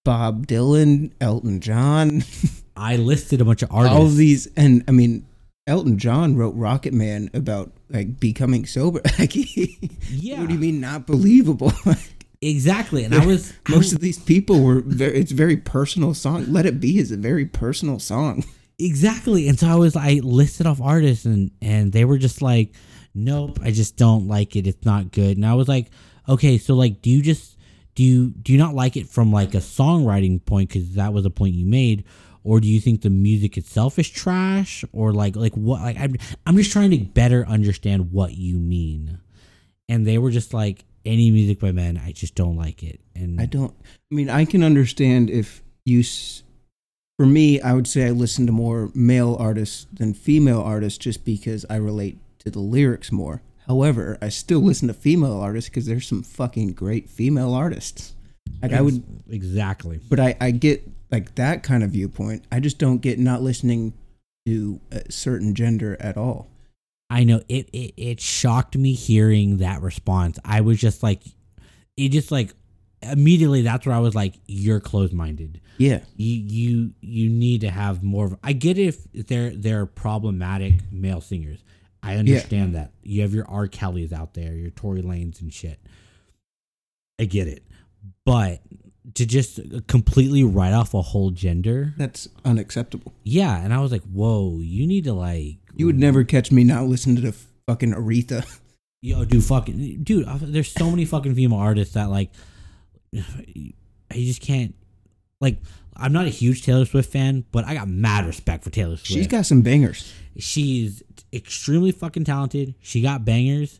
S2: Bob Dylan, Elton John,
S1: I listed a bunch of artists.
S2: all of these. And I mean, Elton John wrote Rocket Man about like becoming sober. Like,
S1: yeah,
S2: what do you mean not believable?
S1: exactly. And I was I
S2: Most of these people were very, it's a very personal song. Let It Be is a very personal song.
S1: Exactly. And so I was I listed off artists and and they were just like, Nope, I just don't like it. It's not good. And I was like, Okay, so like do you just do you do you not like it from like a songwriting point because that was a point you made? Or do you think the music itself is trash? Or like like what like I'm I'm just trying to better understand what you mean. And they were just like, any music by men, I just don't like it. And
S2: I don't, I mean, I can understand if you, s- for me, I would say I listen to more male artists than female artists just because I relate to the lyrics more. However, I still listen to female artists because there's some fucking great female artists. Like I would,
S1: exactly.
S2: but I, I get like that kind of viewpoint. I just don't get not listening to a certain gender at all.
S1: I know it, it it shocked me hearing that response. I was just like it just like immediately that's where I was like you're closed minded.
S2: Yeah.
S1: You you you need to have more of I get it if they're they're problematic male singers. I understand that. You have your R. Kellys out there, your Tory Lanez and shit. I get it. But to just completely write off a whole gender,
S2: That's unacceptable.
S1: yeah. And I was like, whoa, you need to like
S2: You would never catch me not listening to the fucking Aretha.
S1: Yo, dude, fucking, dude. There's so many fucking female artists that like, I just can't. Like, I'm not a huge Taylor Swift fan, but I got mad respect for Taylor Swift.
S2: She's got some bangers.
S1: she's extremely fucking talented. She got bangers.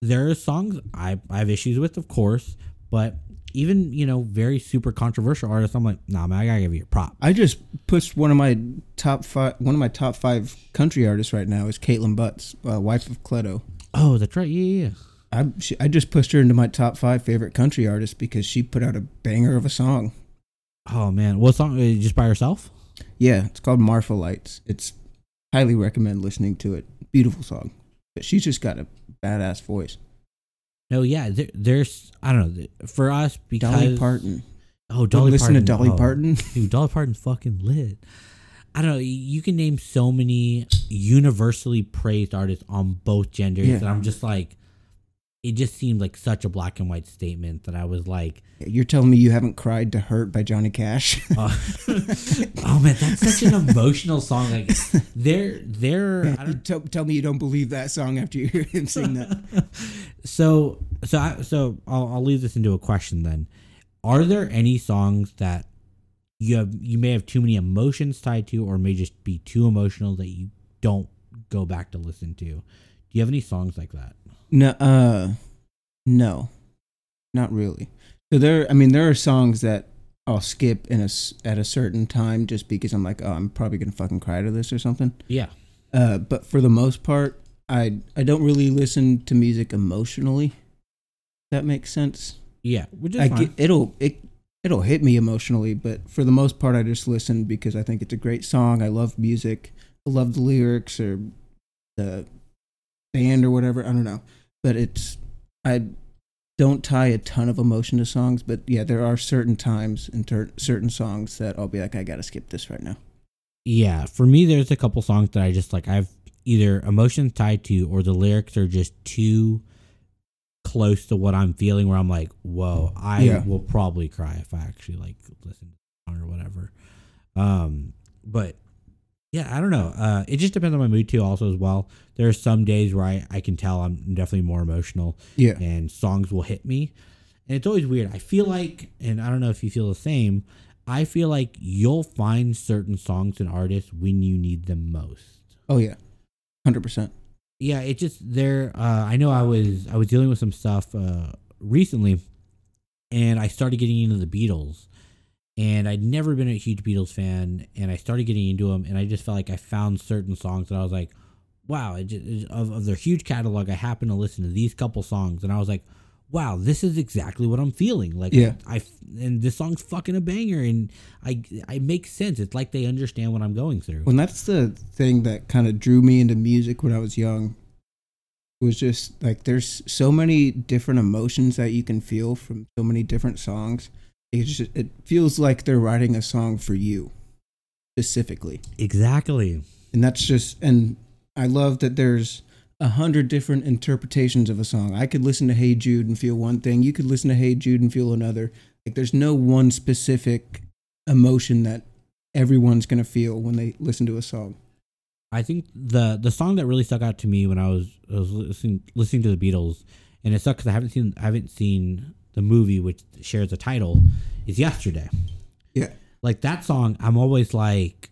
S1: There are songs I I have issues with, of course, but even you know very super controversial artists, I'm like, nah, man, I gotta give you a prop.
S2: I just pushed one of my top five. One of my top five country artists right now is Kaitlin Butts, uh, wife of Cleto.
S1: Oh, that's right. Yeah, yeah. yeah.
S2: I she, I just pushed her into my top five favorite country artists because she put out a banger of a song.
S1: Oh man, what song? uh, Just by herself?
S2: Yeah, it's called Marfa Lights. It's highly recommend listening to it. Beautiful song, but she's just got a badass voice.
S1: No, yeah. There, there's I don't know for us because
S2: Dolly Parton.
S1: Oh,
S2: Don't
S1: Dolly
S2: listen
S1: Parton.
S2: to Dolly
S1: oh,
S2: Parton.
S1: Dude, Dolly Parton's fucking lit. I don't know. You can name so many universally praised artists on both genders,
S2: Yeah.
S1: and I'm just like, it just seemed like such a black and white statement that I was like,
S2: You're telling me you haven't cried to "Hurt" by Johnny Cash?
S1: uh, oh man, that's such an emotional song. Like, they're they're
S2: tell, tell me you don't believe that song after you hear him sing that.
S1: so so I, so I'll, I'll leave this into a question then. Are there any songs that you have you may have too many emotions tied to, or may just be too emotional that you don't go back to listen to? Do you have any songs like that?
S2: No, uh, no, not really. So there, I mean, there are songs that I'll skip in a at a certain time just because I'm like, oh, I'm probably gonna fucking cry to this or something.
S1: Yeah,
S2: Uh, but for the most part, I I don't really listen to music emotionally. That makes sense.
S1: Yeah, which is
S2: I
S1: fine.
S2: get, it'll it it'll hit me emotionally, but for the most part, I just listen because I think it's a great song. I love music. I love the lyrics or the band or whatever. I don't know, but it's I don't tie a ton of emotion to songs. But yeah, there are certain times and ter- certain songs that I'll be like, I gotta skip this right now.
S1: yeah, for me, there's a couple songs that I just like. I've either emotions tied to, or the lyrics are just too close to what I'm feeling. Where I'm like, whoa, I
S2: Yeah.
S1: will probably cry if I actually like listen to the song or whatever. Um, but yeah, I don't know. Uh, it just depends on my mood too. Also, as well, there are some days where I I can tell I'm definitely more emotional.
S2: Yeah,
S1: and songs will hit me. And it's always weird. I feel like, and I don't know if you feel the same, I feel like you'll find certain songs and artists when you need them most.
S2: oh yeah, hundred percent.
S1: Yeah, it just there. Uh, I know I was I was dealing with some stuff uh, recently, and I started getting into the Beatles, and I'd never been a huge Beatles fan, and I started getting into them, and I just felt like I found certain songs that I was like, wow, it just, of of their huge catalog, I happened to listen to these couple songs, and I was like, wow, this is exactly what I'm feeling. Like,
S2: Yeah.
S1: I and this song's fucking a banger, and I I make sense. It's like they understand what I'm going through.
S2: Well, that's the thing that kind of drew me into music when I was young. It was just like there's so many different emotions that you can feel from so many different songs. It just it feels like they're writing a song for you specifically,
S1: Exactly.
S2: and that's just and I love that there's a hundred different interpretations of a song. I could listen to Hey Jude and feel one thing. You could listen to Hey Jude and feel another. Like there's no one specific emotion that everyone's gonna feel when they listen to a song.
S1: I think the the song that really stuck out to me when I was I was listening listening to the Beatles, and it sucks because I haven't seen I haven't seen the movie which shares a title, is Yesterday.
S2: Yeah.
S1: Like that song, I'm always like,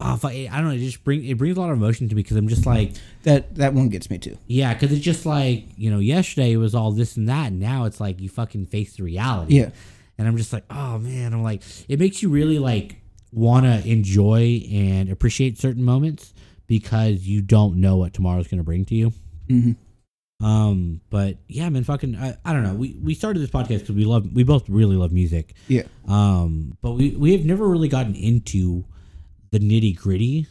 S1: oh, fuck, I don't know. It just bring it brings a lot of emotion to me because I'm just like,
S2: That that one gets me too.
S1: yeah, because it's just like you know, yesterday it was all this and that, and now it's like you fucking face the reality.
S2: Yeah.
S1: and I'm just like, oh man, I'm like, it makes you really like want to enjoy and appreciate certain moments because you don't know what tomorrow's going to bring to you.
S2: hmm
S1: Um, but yeah, man, fucking, I, I don't know. We we started this podcast because we love, we both really love music.
S2: Yeah.
S1: Um, but we we have never really gotten into the nitty gritty,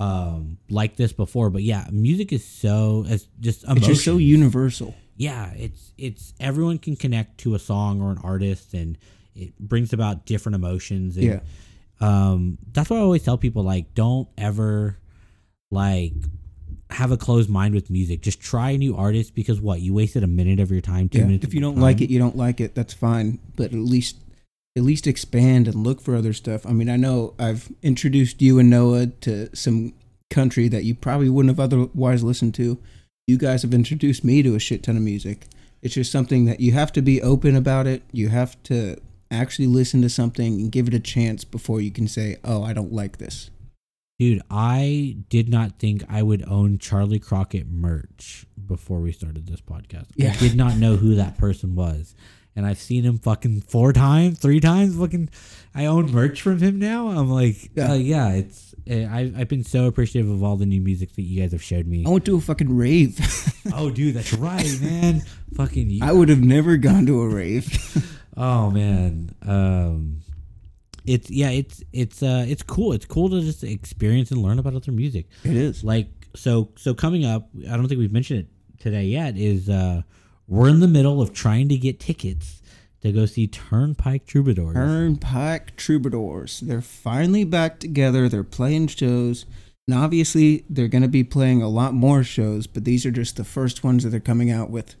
S1: um, like this before. But yeah, music is so as just
S2: It's just so universal.
S1: yeah it's it's everyone can connect to a song or an artist and it brings about different emotions and
S2: Yeah.
S1: um that's why i always tell people like don't ever like have a closed mind with music just try a new artist because what you wasted a minute of your time two
S2: Yeah.
S1: minutes
S2: If you don't like it, you don't like it. That's fine. But at least at least expand and look for other stuff. I mean, I know I've introduced you and Noah to some country that you probably wouldn't have otherwise listened to. You guys have introduced me to a shit ton of music. It's just something that you have to be open about it. You have to actually listen to something and give it a chance before you can say, "Oh, I don't like this."
S1: dude i did not think i would own charley crockett merch before we started this podcast
S2: Yeah.
S1: i did not know who that person was and i've seen him fucking four times three times fucking i own merch from him now i'm like
S2: Yeah.
S1: uh, yeah it's uh, I've, I've been so appreciative of all the new music that you guys have showed me
S2: I went to a fucking rave.
S1: oh dude that's right man fucking you
S2: I would have never gone to a rave.
S1: Oh man, um, it's yeah, it's it's uh, it's cool. It's cool to just experience and learn about other music.
S2: it is.
S1: Like so, so coming up, I don't think we've mentioned it today yet. Is uh, we're in the middle of trying to get tickets to go see Turnpike Troubadours.
S2: Turnpike Troubadours. They're finally back together. They're playing shows. And obviously, they're going to be playing a lot more shows, but these are just the first ones that they're coming out with.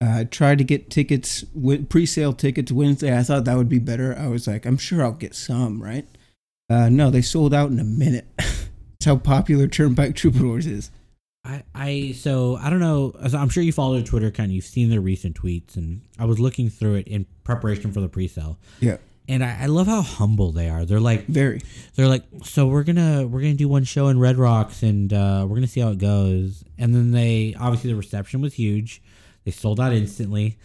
S2: Uh, I tried to get tickets, pre sale tickets Wednesday. I thought that would be better. I was like, I'm sure I'll get some, right? Uh, no, they sold out in a minute. That's how popular Turnpike Troubadours is.
S1: I, I so I don't know. I'm sure you follow their Twitter account. You've seen their recent tweets, and I was looking through it in preparation for the pre-sale.
S2: Yeah,
S1: And I, I love how humble they are. They're like,
S2: very.
S1: they're like, so we're gonna we're gonna do one show in Red Rocks, and uh, we're gonna see how it goes. And then they obviously the reception was huge. They sold out instantly,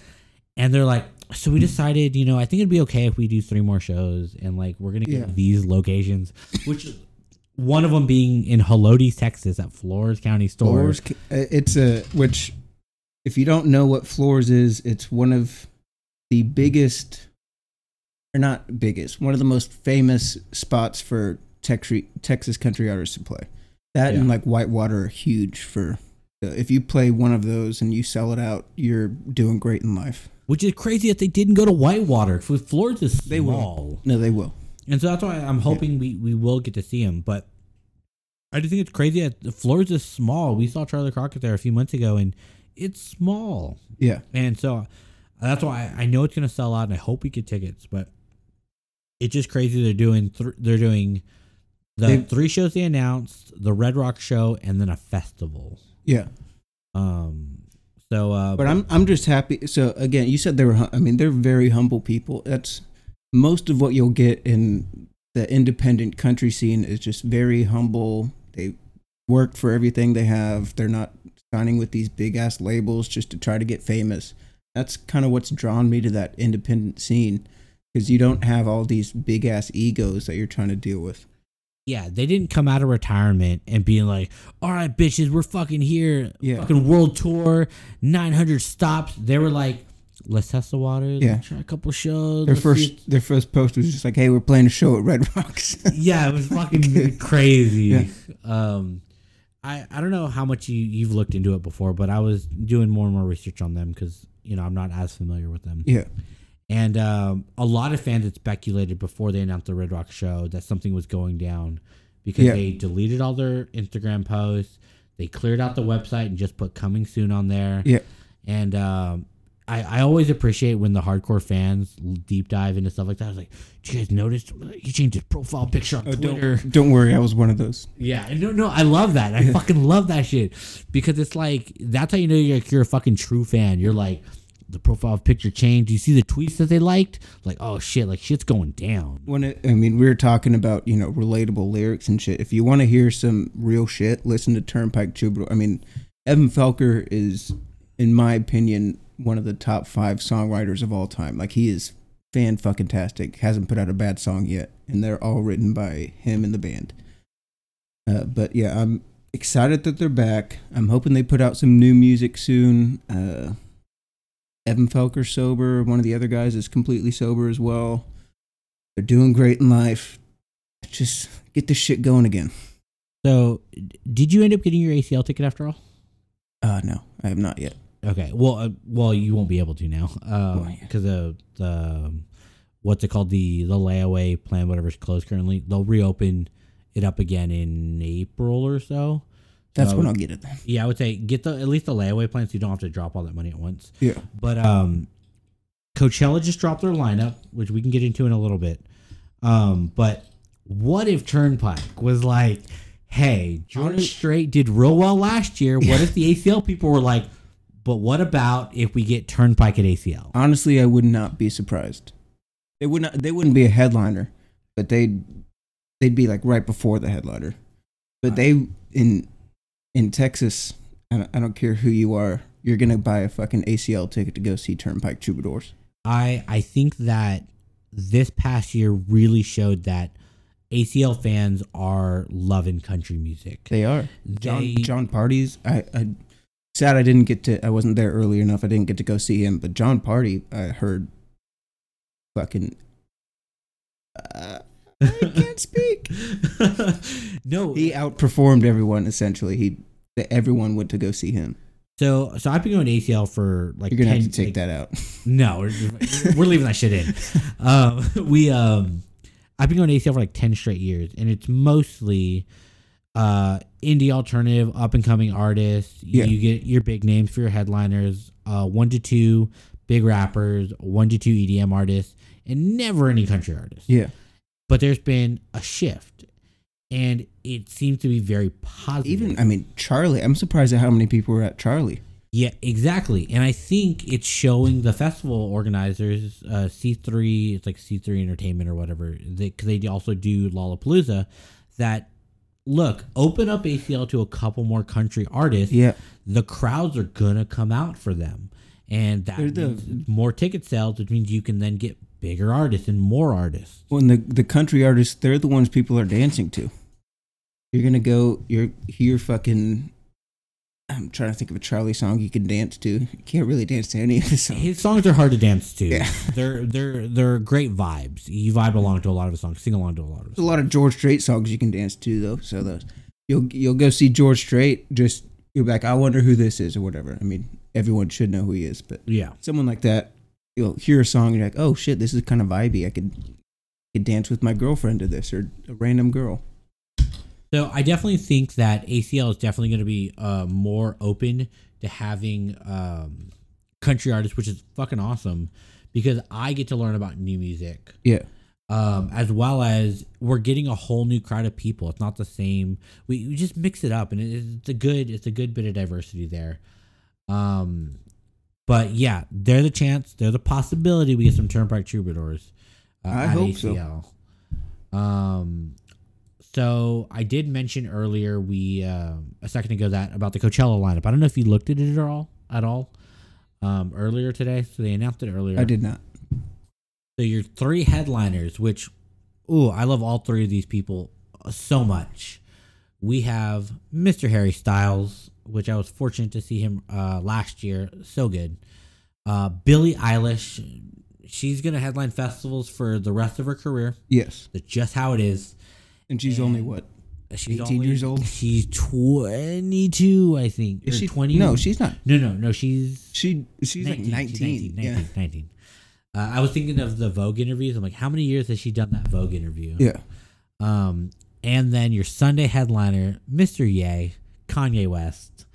S1: and they're like, so we decided, you know, I think it'd be okay if we do three more shows, and like we're gonna get
S2: Yeah.
S1: these locations, which one of them being in Helotes, Texas, at Floore's Country Store.
S2: Floore's, ca- uh, it's a which, if you don't know what Floore's is, it's one of the biggest, or not biggest, one of the most famous spots for Texas Texas country artists to play. That and like Whitewater are huge for. If you play one of those and you sell it out, you're doing great in life.
S1: Which is crazy that they didn't go to Whitewater. Floore's is
S2: They will. No, they will.
S1: And so that's why I'm hoping we, we will get to see him. But I just think it's crazy that the Floore's is small. We saw Charley Crockett there a few months ago, and it's small.
S2: Yeah,
S1: And so that's why I know it's going to sell out, and I hope we get tickets. But it's just crazy they're doing th- they're doing the
S2: They-
S1: three shows they announced, the Red Rock show, and then a festival.
S2: yeah.
S1: Um. So, uh,
S2: But I'm I'm just happy. So again, you said they were. I mean, they're very humble people. That's most of what you'll get in the independent country scene is just very humble. They work for everything they have. They're not signing with these big ass labels just to try to get famous. That's kind of what's drawn me to that independent scene because you don't have all these big ass egos that you're trying to deal with.
S1: Yeah, they didn't come out of retirement and being like, "All right, bitches, we're fucking here,
S2: Yeah.
S1: fucking world tour, nine hundred stops." They were like, "Let's test the waters,
S2: Yeah.
S1: try a couple shows."
S2: Their first their first post was just like, "Hey, we're playing a show at Red Rocks."
S1: yeah, it was fucking crazy.
S2: Yeah.
S1: Um, I I don't know how much you you've looked into it before, but I was doing more and more research on them because you know I'm not as familiar with them.
S2: yeah,
S1: And um, a lot of fans had speculated before they announced the Red Rock show that something was going down because
S2: Yeah.
S1: they deleted all their Instagram posts. They cleared out the website and just put coming soon on there.
S2: yeah.
S1: And um, I, I always appreciate when the hardcore fans deep dive into stuff like that. I was like, did you guys notice he changed his profile picture on
S2: Oh,
S1: Twitter?
S2: don't don't worry, I was one of those.
S1: Yeah, no, no, I love that. I fucking love that shit because it's like that's how you know you're, you're a fucking true fan. You're like the profile picture changed. You see the tweets that they liked, like oh shit, like shit's going down.
S2: when it, I mean, we were talking about you know relatable lyrics and shit. If you want to hear some real shit, listen to Turnpike Troubadour. I mean, Evan Felker is, in my opinion, one of the top five songwriters of all time. Like he is fan fucking tastic. Hasn't put out a bad song yet, and they're all written by him and the band. Uh, but yeah, I'm excited that they're back. I'm hoping they put out some new music soon. Uh, Evan Felker sober. One of the other guys is completely sober as well. They're doing great in life. Just get this shit going again.
S1: So, did you end up getting your ACL ticket after all?
S2: Uh no, I have not yet.
S1: Okay, well, uh, well, you won't be able to now because of the um, what's it called the the layaway plan, whatever's closed currently. They'll reopen it up again in April or so.
S2: That's
S1: So-
S2: when I'll get it then.
S1: Yeah, I would say get the at least the layaway plan so you don't have to drop all that money at once.
S2: Yeah.
S1: But um, Coachella just dropped their lineup, which we can get into in a little bit. Um, but what if Turnpike was like, "Hey,
S2: Honest-
S1: Strait did real well last year. What if the ACL people were like, but what about if we get Turnpike at ACL?"
S2: Honestly, I would not be surprised. They would not. They wouldn't be a headliner, but they'd they'd be like right before the headliner. But they in in Texas, I don't, I don't care who you are, you're gonna buy a fucking ACL ticket to go see Turnpike Troubadours.
S1: I I think that this past year really showed that ACL fans are loving country music.
S2: They are. John
S1: They-
S2: Jon Pardi's. I, I sad I didn't get to. I wasn't there early enough. I didn't get to go see him. But Jon Pardi, I heard. Fucking. Uh, I can't speak.
S1: no,
S2: He outperformed everyone. Essentially, he everyone went to go see him.
S1: so so I've been going to ACL for like
S2: You're gonna
S1: 10,
S2: have to take
S1: like-
S2: that out.
S1: No, we're, we're leaving that shit in. Um, we um, I've been going to ACL for like ten straight years, and it's mostly uh indie alternative, up and coming artists.
S2: Yeah.
S1: You get your big names for your headliners. Uh, one to two big rappers, one to two EDM artists, and never any country artists.
S2: Yeah.
S1: But there's been a shift, and it seems to be very positive.
S2: Even I mean Charley. I'm surprised at how many people were at Charley.
S1: Yeah, exactly. And I think it's showing the festival organizers, uh, C3, it's like C3 Entertainment or whatever, because they, also do Lollapalooza, that look, open up ACL to a couple more country artists.
S2: Yeah.
S1: The crowds are to come out for them. And that
S2: They're the-
S1: means more ticket sales, which means you can then get bigger artists and more artists.
S2: When the the country artists, they're the ones people are dancing to. You're gonna go. You're here, fucking. I'm trying to think of a Charley song you can dance to. You can't really dance to any of the songs.
S1: His songs are hard to dance to.
S2: Yeah.
S1: They're they're they're great vibes. You vibe along to a lot of his songs, sing along to a lot of his
S2: There's a lot of George Strait songs you can dance to though. So those you'll you'll go see George Strait. Just you're like, I wonder who this is or whatever. I mean, everyone should know who he is, but
S1: Yeah.
S2: someone like that, you'll hear a song and you're like, oh shit, this is kind of vibey. I could could dance with my girlfriend to this or a random girl.
S1: So I definitely think that ACL is definitely going to be uh, more open to having um, country artists, which is fucking awesome because I get to learn about new music.
S2: Yeah.
S1: Um, as well as we're getting a whole new crowd of people. It's not the same. We, we just mix it up, and it, it's a good it's a good bit of diversity there. Um, but yeah, they're the chance. there's a possibility we get some Turnpike Troubadours. Uh,
S2: I
S1: at
S2: hope so.
S1: Um, so I did mention earlier we uh, a second ago that about the Coachella lineup. I don't know if you looked at it at all at all um, earlier today. So they announced it earlier.
S2: I did not.
S1: So your three headliners, which, ooh, I love all three of these people so much. We have Mr. Harry Styles, which I was fortunate to see him uh, last year. So good. Uh, Billie Eilish, she's gonna headline festivals for the rest of her career.
S2: Yes.
S1: That's just how it is.
S2: And she's only what?
S1: She's
S2: 18
S1: only-
S2: years old?
S1: She's twenty-two, I think.
S2: Is she
S1: twenty?
S2: No, she's not.
S1: no, no, no. She's
S2: She she's like 19.
S1: she's 19,
S2: yeah.
S1: 19, 19. Uh, I was thinking of the Vogue interviews. I'm like, how many years has she done that Vogue interview?
S2: Yeah.
S1: Um, and then your Sunday headliner, Mr. Ye, Kanye West,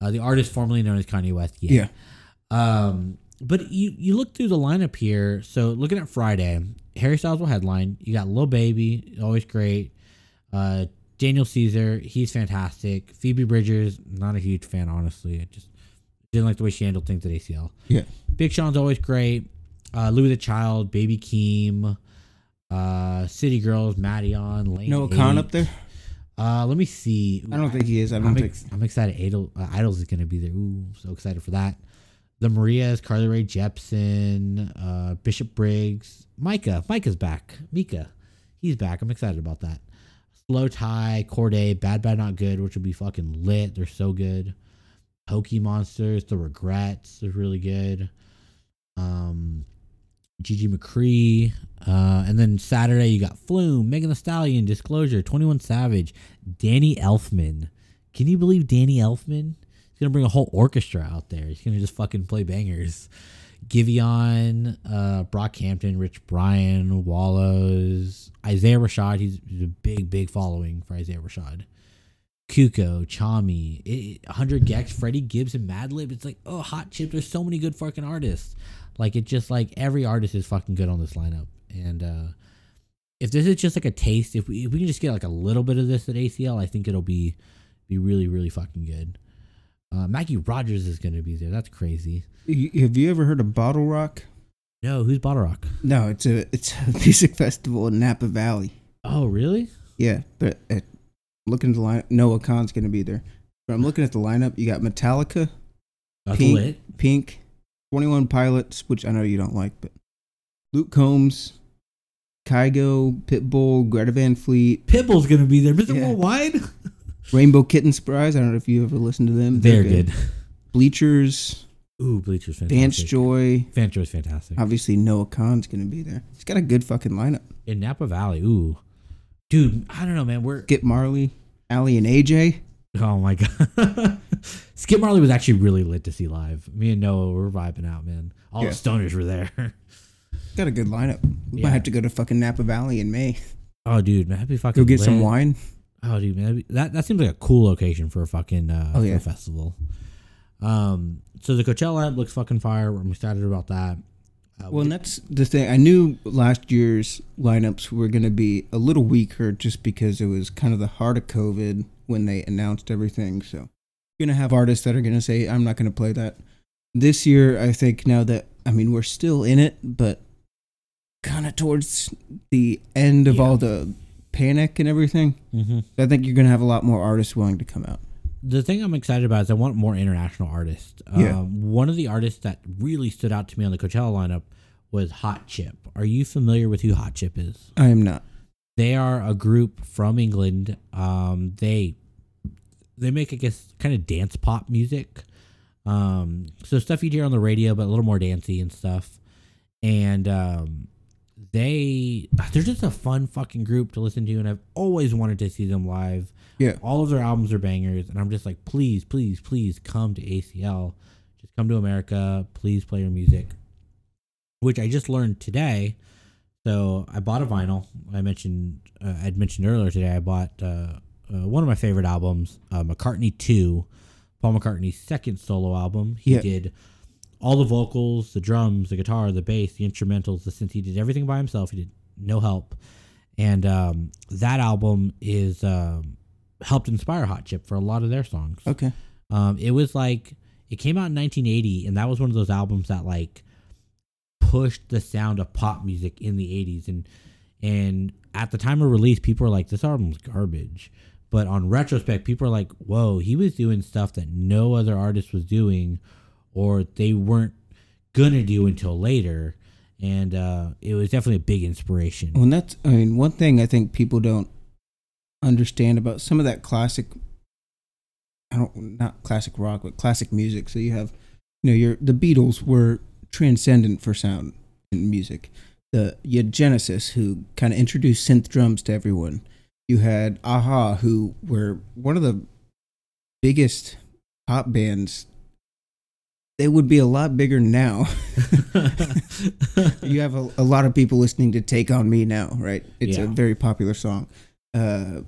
S1: uh, the artist formerly known as Kanye West. Ye.
S2: Yeah.
S1: Um, but you you look through the lineup here. So looking at Friday, Harry Styles will headline. You got Lil Baby, always great. Uh, Daniel Caesar, he's fantastic. Phoebe Bridgers, not a huge fan, honestly. I just didn't like the way she handled things at ACL.
S2: Yeah.
S1: Big Sean's always great. Uh, Louis the Child, Baby Keem, uh, City Girls, Madeon, Lane
S2: Noah
S1: Kahan
S2: up there?
S1: Uh, let me see.
S2: I don't think he is. I don't
S1: I'm,
S2: think.
S1: ex- I'm excited. Idol, uh, IDLES is going to be there. Ooh, so excited for that. The Marias, Carly Rae Jepsen, uh, Bishop Briggs, Micah. Micah's back. Mika, he's back. I'm excited about that. Slow Tie, Cordae, Bad Bad Not Good, which will be fucking lit. They're so good. Pokey Monsters, The Regrettes, they're really good. Um, Gigi McCree, uh, and then Saturday you got Flume, Megan Thee Stallion, Disclosure, Twenty One Savage, Danny Elfman. Can you believe Danny Elfman? Gonna bring a whole orchestra out there. He's gonna just fucking play bangers. Giveon, uh, Brockhampton, Rich Brian, Wallows, Isaiah Rashad. He's, he's a big, big following for Isaiah Rashad. Kuko, Chami, it, 100 gecs, Freddie Gibbs, and Madlib. It's like, oh, hot chip. There's so many good fucking artists. Like, it's just like every artist is fucking good on this lineup. And uh, if this is just like a taste, if we, if we can just get like a little bit of this at ACL, I think it'll be be really, really fucking good. Uh, Maggie Rogers is going to be there. That's crazy.
S2: Have you ever heard of Bottle Rock?
S1: No, who's Bottle Rock?
S2: No, it's a it's a music festival in Napa Valley.
S1: Oh, really?
S2: Yeah, but uh, looking at the line, Noah Kahan's going to be there. But I'm looking at the lineup. You got Metallica,
S1: That's
S2: Pink,
S1: lit.
S2: Pink, 21 Pilots, which I know you don't like, but Luke Combs, Kygo, Pitbull, Greta Van Fleet,
S1: Pitbull's going to be there. Mr.
S2: Yeah.
S1: Worldwide?
S2: Rainbow Kitten Surprise. I don't know if you ever listened to them.
S1: They're good.
S2: Bleachers,
S1: Ooh, Bleacher's fantastic.
S2: Dance Joy.
S1: Dance Joy's fantastic.
S2: Obviously, Noah Kahan's going to be there. He's got a good fucking lineup.
S1: In Napa Valley, ooh. Dude, I don't know, man. We're
S2: Skip Marley, Aly, and AJ.
S1: Oh my god. Skip Marley was actually really lit to see live. Me and Noah were vibing out, man. All
S2: Yeah.
S1: the stoners were there.
S2: Got a good lineup. We
S1: Yeah.
S2: might have to go to fucking Napa Valley in May.
S1: Oh, dude, man, be fucking
S2: Go get some wine.
S1: Oh, dude, man, that that seems like a cool location for a fucking uh,
S2: Oh, yeah.
S1: festival. Um, so the Coachella lineup looks fucking fire. I'm excited about that. Uh,
S2: Well, and that's the thing. I knew last year's lineups were going to be a little weaker just because it was kind of the heart of COVID when they announced everything. So you're going to have artists that are going to say, I'm not going to play that. This year, I think now that, I mean, we're still in it, but kind of towards the end of
S1: Yeah.
S2: all the panic and everything,
S1: Mhm.
S2: I think you're going to have a lot more artists willing to come out.
S1: the thing I'm excited about is I want more international artists.
S2: Yeah.
S1: Um, one of the artists that really stood out to me on the Coachella lineup was Hot Chip. Are you familiar with who Hot Chip is?
S2: I am not.
S1: They are a group from England. Um, they they make I guess kind of dance pop music. Um, so stuff you'd hear on the radio, but a little more dancey and stuff. And um, they they're just a fun fucking group to listen to, and I've always wanted to see them live.
S2: Yeah.
S1: All of their albums are bangers, and I'm just like, please, please, please come to ACL. Just come to America. Please play your music. Which I just learned today. So I bought a vinyl. I mentioned uh, I'd mentioned earlier today. I bought uh, uh, one of my favorite albums, uh, McCartney Two, Paul McCartney's second solo album. He
S2: Yeah.
S1: did all the vocals, the drums, the guitar, the bass, the instrumentals, the synth. He did everything by himself. He did no help, and um, that album is um, helped inspire Hot Chip for a lot of their songs.
S2: Okay.
S1: Um, it was like it came out in 1980, and that was one of those albums that like pushed the sound of pop music in the 80s. And and at the time of release, people were like, "This album's garbage." But on retrospect, people are like, "Whoa, he was doing stuff that no other artist was doing, or they weren't gonna do until later." And uh, it was definitely a big inspiration.
S2: Well, that's, I mean, one thing I think people don't understand about some of that classic, I don't, not classic rock, but classic music. So you have, you know, your, the Beatles were transcendent for sound and music. The, you had Genesis, who kind of introduced synth drums to everyone. You had a-ha, who were one of the biggest pop bands. They would be a lot bigger now. you have a, a lot of people listening to Take On Me now, right? It's a very popular song. Uh,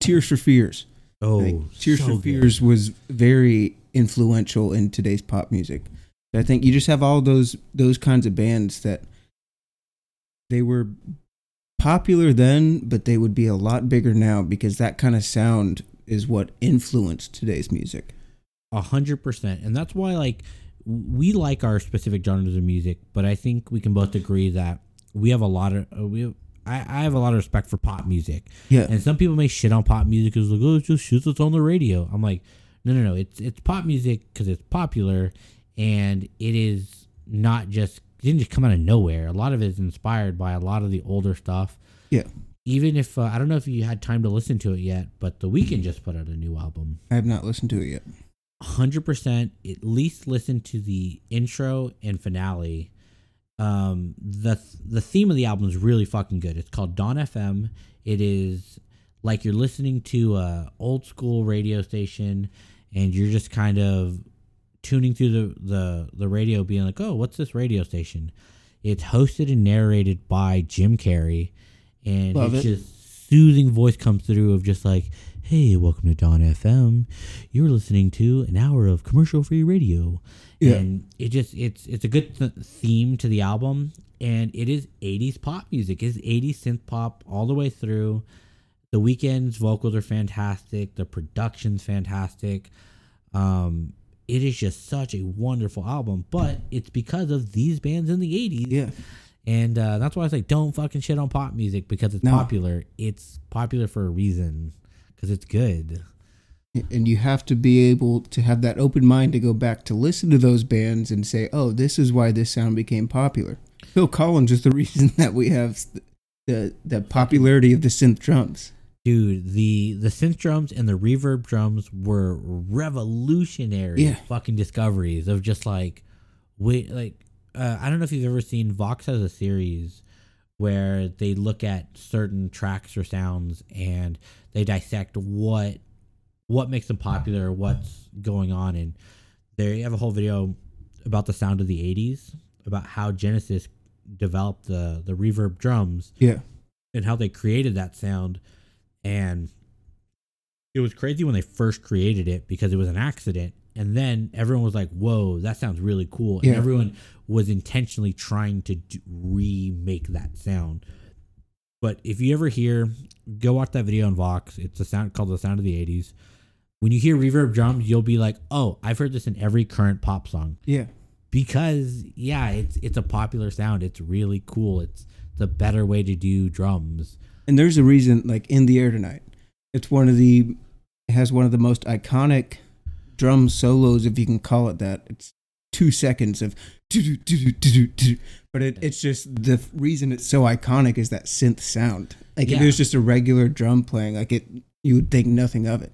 S2: Tears for Fears.
S1: oh,
S2: Like, Tears
S1: so
S2: for
S1: good.
S2: Fears was very influential in today's pop music. I think you just have all those those kinds of bands that they were popular then, but they would be a lot bigger now because that kind of sound is what influenced today's music.
S1: A hundred percent, and that's why like we like our specific genres of music, but I think we can both agree that we have a lot of uh, we. Have, I, I have a lot of respect for pop music,
S2: Yeah.
S1: and some people may shit on pop music because, like, oh, it's just shit that's on the radio. I'm like, no, no, no, it's it's pop music because it's popular, and it is not just it didn't just come out of nowhere. A lot of it is inspired by a lot of the older stuff.
S2: Yeah.
S1: Even if uh, I don't know if you had time to listen to it yet, but The Weeknd just put out a new album.
S2: I have not listened to it yet.
S1: Hundred percent at least listen to the intro and finale. Um, the the theme of the album is really fucking good. It's called Dawn FM. It is like you're listening to a old school radio station, and you're just kind of tuning through the the the radio, being like, "Oh, what's this radio station?" It's hosted and narrated by Jim Carrey, and
S2: Love
S1: it's
S2: it.
S1: just soothing voice comes through of just like, "Hey, welcome to Dawn FM. You're listening to an hour of commercial-free radio."
S2: Yeah.
S1: And it just it's it's a good th- theme to the album, and it is '80s pop music. It's '80s synth pop all the way through. The Weeknd's vocals are fantastic. The production's fantastic. Um, it is just such a wonderful album, but it's because of these bands in the '80s.
S2: Yeah.
S1: And uh, that's why I was like, don't fucking shit on pop music because it's
S2: No.
S1: popular. It's popular for a reason because it's good.
S2: and you have to be able to have that open mind to go back to listen to those bands and say, "Oh, this is why this sound became popular." Phil Collins is the reason that we have the the, popularity of the synth drums.
S1: Dude, the the synth drums and the reverb drums were revolutionary
S2: Yeah.
S1: fucking discoveries of just like wait like uh, I don't know if you've ever seen Vox has a series where they look at certain tracks or sounds and they dissect what what makes them popular, what's going on. And they have a whole video about the sound of the 80s, about how Genesis developed the the reverb drums
S2: Yeah,
S1: and how they created that sound. And it was crazy when they first created it because it was an accident and then everyone was like whoa that sounds really cool. And
S2: Yeah.
S1: everyone was intentionally trying to do, remake that sound. But if you ever hear go watch that video on vox. It's a sound called the sound of the 80s when you hear reverb drums you'll be like oh i've heard this in every current pop song.
S2: Yeah,
S1: because yeah it's it's a popular sound. It's really cool. It's the better way to do drums.
S2: And there's a reason. Like in the air tonight, it's one of the it has one of the most iconic drum solos, if you can call it that. It's two seconds of but it, it's just the reason it's so iconic is that synth sound. Like
S1: Yeah.
S2: if it was just a regular drum playing, like it, you would think nothing of it.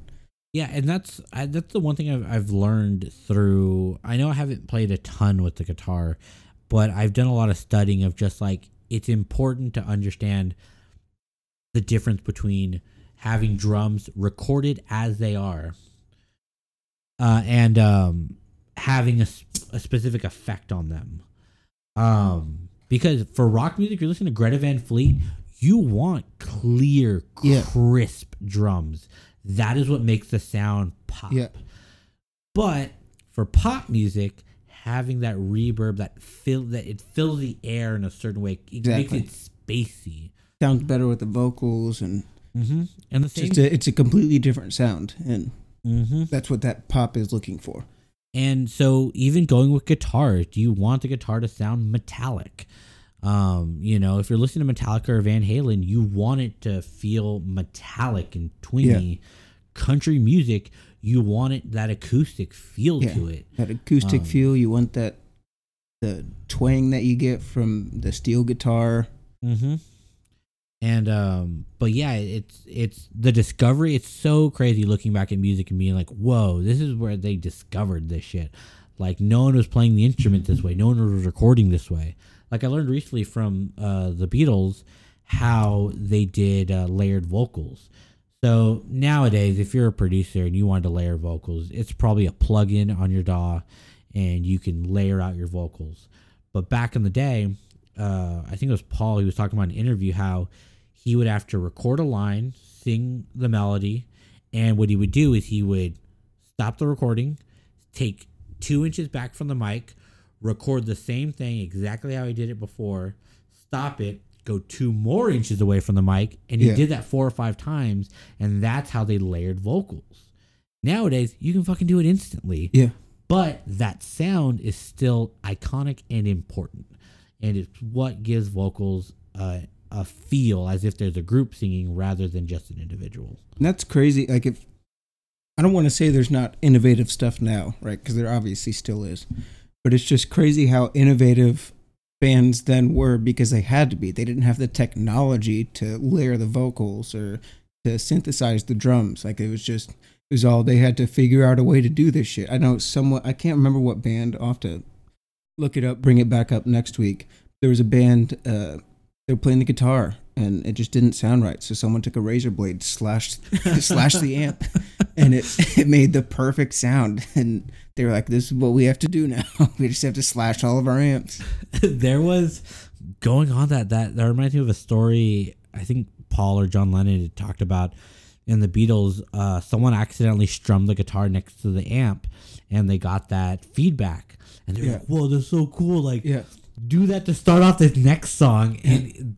S1: Yeah, and that's I, that's the one thing I've, I've learned through. I know I haven't played a ton with the guitar, but I've done a lot of studying of just like it's important to understand the difference between having drums recorded as they are, uh, and um, having a specific effect on them. Um, because for rock music, you're listening to Greta Van Fleet, you want clear,
S2: Yeah.
S1: crisp drums. That is what makes the sound pop.
S2: Yeah.
S1: But for pop music, having that reverb that fill that it fills the air in a certain way, it
S2: Exactly.
S1: makes it spacey.
S2: Sounds better with the vocals, and
S1: Mm-hmm. And the same.
S2: just a, it's a completely different sound, and
S1: mm-hmm.
S2: that's what that pop is looking for.
S1: And so even going with guitar, do you want the guitar to sound metallic? Um, you know, if you're listening to Metallica or Van Halen, you want it to feel metallic and twingy. Country music, you want it that acoustic feel
S2: Yeah.
S1: to it.
S2: That acoustic
S1: Um,
S2: feel, you want that the twang that you get from the steel guitar.
S1: Mm-hmm. And um, but yeah, it's it's the discovery. It's so crazy looking back at music and being like, whoa, this is where they discovered this shit. Like no one was playing the instrument this way. No one was recording this way. Like I learned recently from uh, the Beatles how they did uh, layered vocals. So nowadays, if you're a producer and you want to layer vocals, it's probably a plug-in on your DAW, and you can layer out your vocals. But back in the day, uh, I think it was Paul. He was talking about an interview how he would have to record a line, sing the melody, and what he would do is he would stop the recording, take two inches back from the mic, record the same thing exactly how he did it before, stop it, go two more inches away from the mic, and he
S2: Yeah.
S1: did that four or five times, and that's how they layered vocals. Nowadays, you can fucking do it instantly
S2: Yeah.
S1: but that sound is still iconic and important and it's what gives vocals uh, a feel as if there's a group singing rather than just an individual
S2: And that's crazy. Like if I don't want to say there's not innovative stuff now, right? Because there obviously still is, but it's just crazy how innovative bands then were because they had to be. They didn't have the technology to layer the vocals or to synthesize the drums. Like it was just it was all they had to figure out a way to do this shit. I know someone I can't remember what band. Have to look it up. Bring it back up next week. There was a band. Uh, they were playing the guitar and it just didn't sound right. So someone took a razor blade, slashed slashed the amp, and it it made the perfect sound. And they were like, "This is what we have to do now. we just have to slash all of our amps."
S1: there was going on that that that reminds me of a story i think paul or john lennon had talked about in the beatles uh, someone accidentally strummed the guitar next to the amp and they got that feedback and they're
S2: Yeah.
S1: like whoa that's so cool like
S2: Yeah,
S1: do that to start off this next song and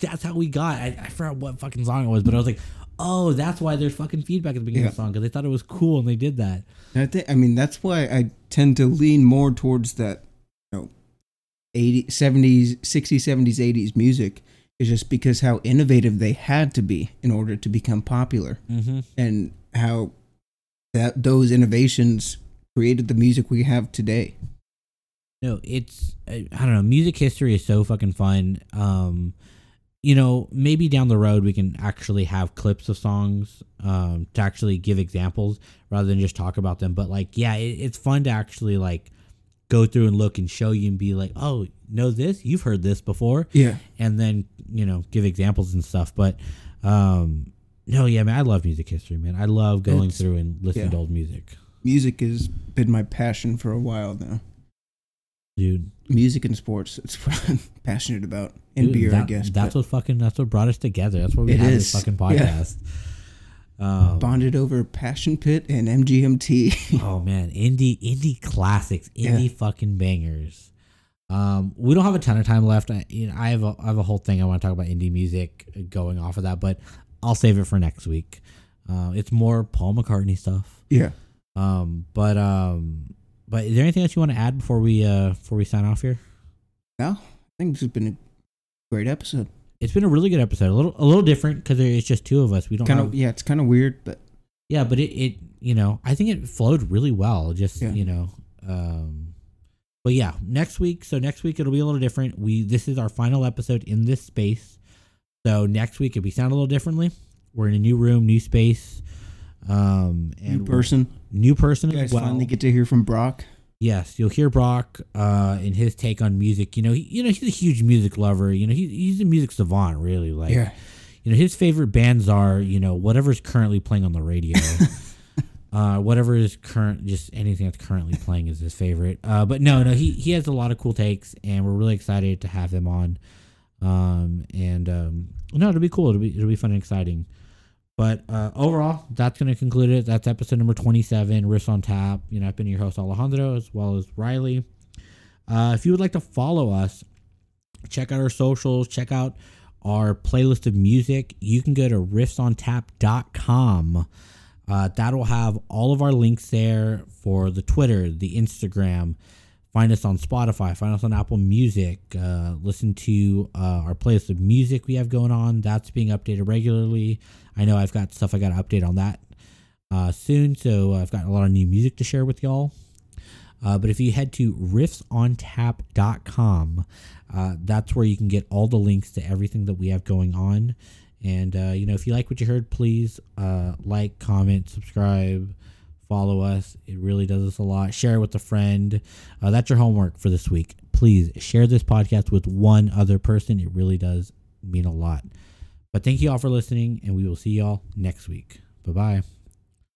S1: that's how we got I, I forgot what fucking song it was but i was like oh that's why there's fucking feedback at the beginning of the song because they thought it was cool and they did that
S2: I think I mean that's why I tend to lean more towards that, you know, 80s, 70s, 60s, 70s, 80s music is just because how innovative they had to be in order to become popular.
S1: mm-hmm.
S2: and how that those innovations created the music we have today.
S1: No, it's I don't know. Music history is so fucking fun. Um, you know, maybe down the road we can actually have clips of songs um, to actually give examples rather than just talk about them. But like, yeah, it, it's fun to actually like go through and look and show you and be like, oh, know this? You've heard this before,
S2: Yeah,
S1: and then you know give examples and stuff. But um, no, yeah, man, I love music history, man. I love going
S2: It's-
S1: through and listening
S2: yeah.
S1: to old music,
S2: music has been my passion for a while now.
S1: Dude.
S2: Music and sports, it's what I'm passionate about, and
S1: Dude,
S2: beer, I guess.
S1: That's what fucking. That's what brought us together. That's what we have
S2: is.
S1: this fucking
S2: Yeah.
S1: podcast. Um,
S2: bonded over Passion Pit and MGMT.
S1: oh man, indie indie classics,
S2: Yeah.
S1: indie fucking bangers. Um, we don't have a ton of time left. I, you know, I have a I have a whole thing I want to talk about indie music going off of that, but I'll save it for next week. Uh, it's more Paul McCartney stuff.
S2: yeah,
S1: Um, but um, but is there anything else you want to add before we uh before we sign off here?
S2: no, I think this has been a great episode.
S1: It's been a really good episode. A little a little different because it's just two of us. We don't
S2: Kind of, yeah, it's kind of weird, but
S1: Yeah, but it, it you know, I think it flowed really well. Just
S2: Yeah.
S1: you know, um but yeah, next week, so next week it'll be a little different. We this is our final episode in this space. So next week, if we sound a little differently, we're in a new room, new space, um, and
S2: New person.
S1: New person
S2: You guys
S1: well.
S2: finally get to hear from Brock.
S1: Yes, you'll hear Brock uh, in his take on music. You know, he, you know he's a huge music lover. You know, he, he's a music savant, really. Like,
S2: Yeah.
S1: you know, his favorite bands are you know whatever's currently playing on the radio. uh, whatever is current, just anything that's currently playing is his favorite. Uh, but no, no, he he has a lot of cool takes, and we're really excited to have him on. Um, and um, no, it'll be cool. It'll be it'll be fun and exciting. But uh, overall, that's going to conclude it. That's episode number 27, Riffs on Tap. You know, I've been your host, Alejandro, as well as Riley. Uh, if you would like to follow us, check out our socials, check out our playlist of music. You can go to riffsontap.com. Uh, that'll have all of our links there for the Twitter, the Instagram. Find us on Spotify, find us on Apple Music. Uh, listen to uh, our playlist of music we have going on. That's being updated regularly. I know I've got stuff I got to update on that uh, soon, so I've got a lot of new music to share with y'all. Uh, but if you head to riffsontap.com, uh, that's where you can get all the links to everything that we have going on. And, uh, you know, if you like what you heard, please uh, like, comment, subscribe, follow us. It really does us a lot. Share it with a friend. Uh, that's your homework for this week. Please share this podcast with one other person. It really does mean a lot. But thank you all for listening, and we will see y'all next week. Bye bye.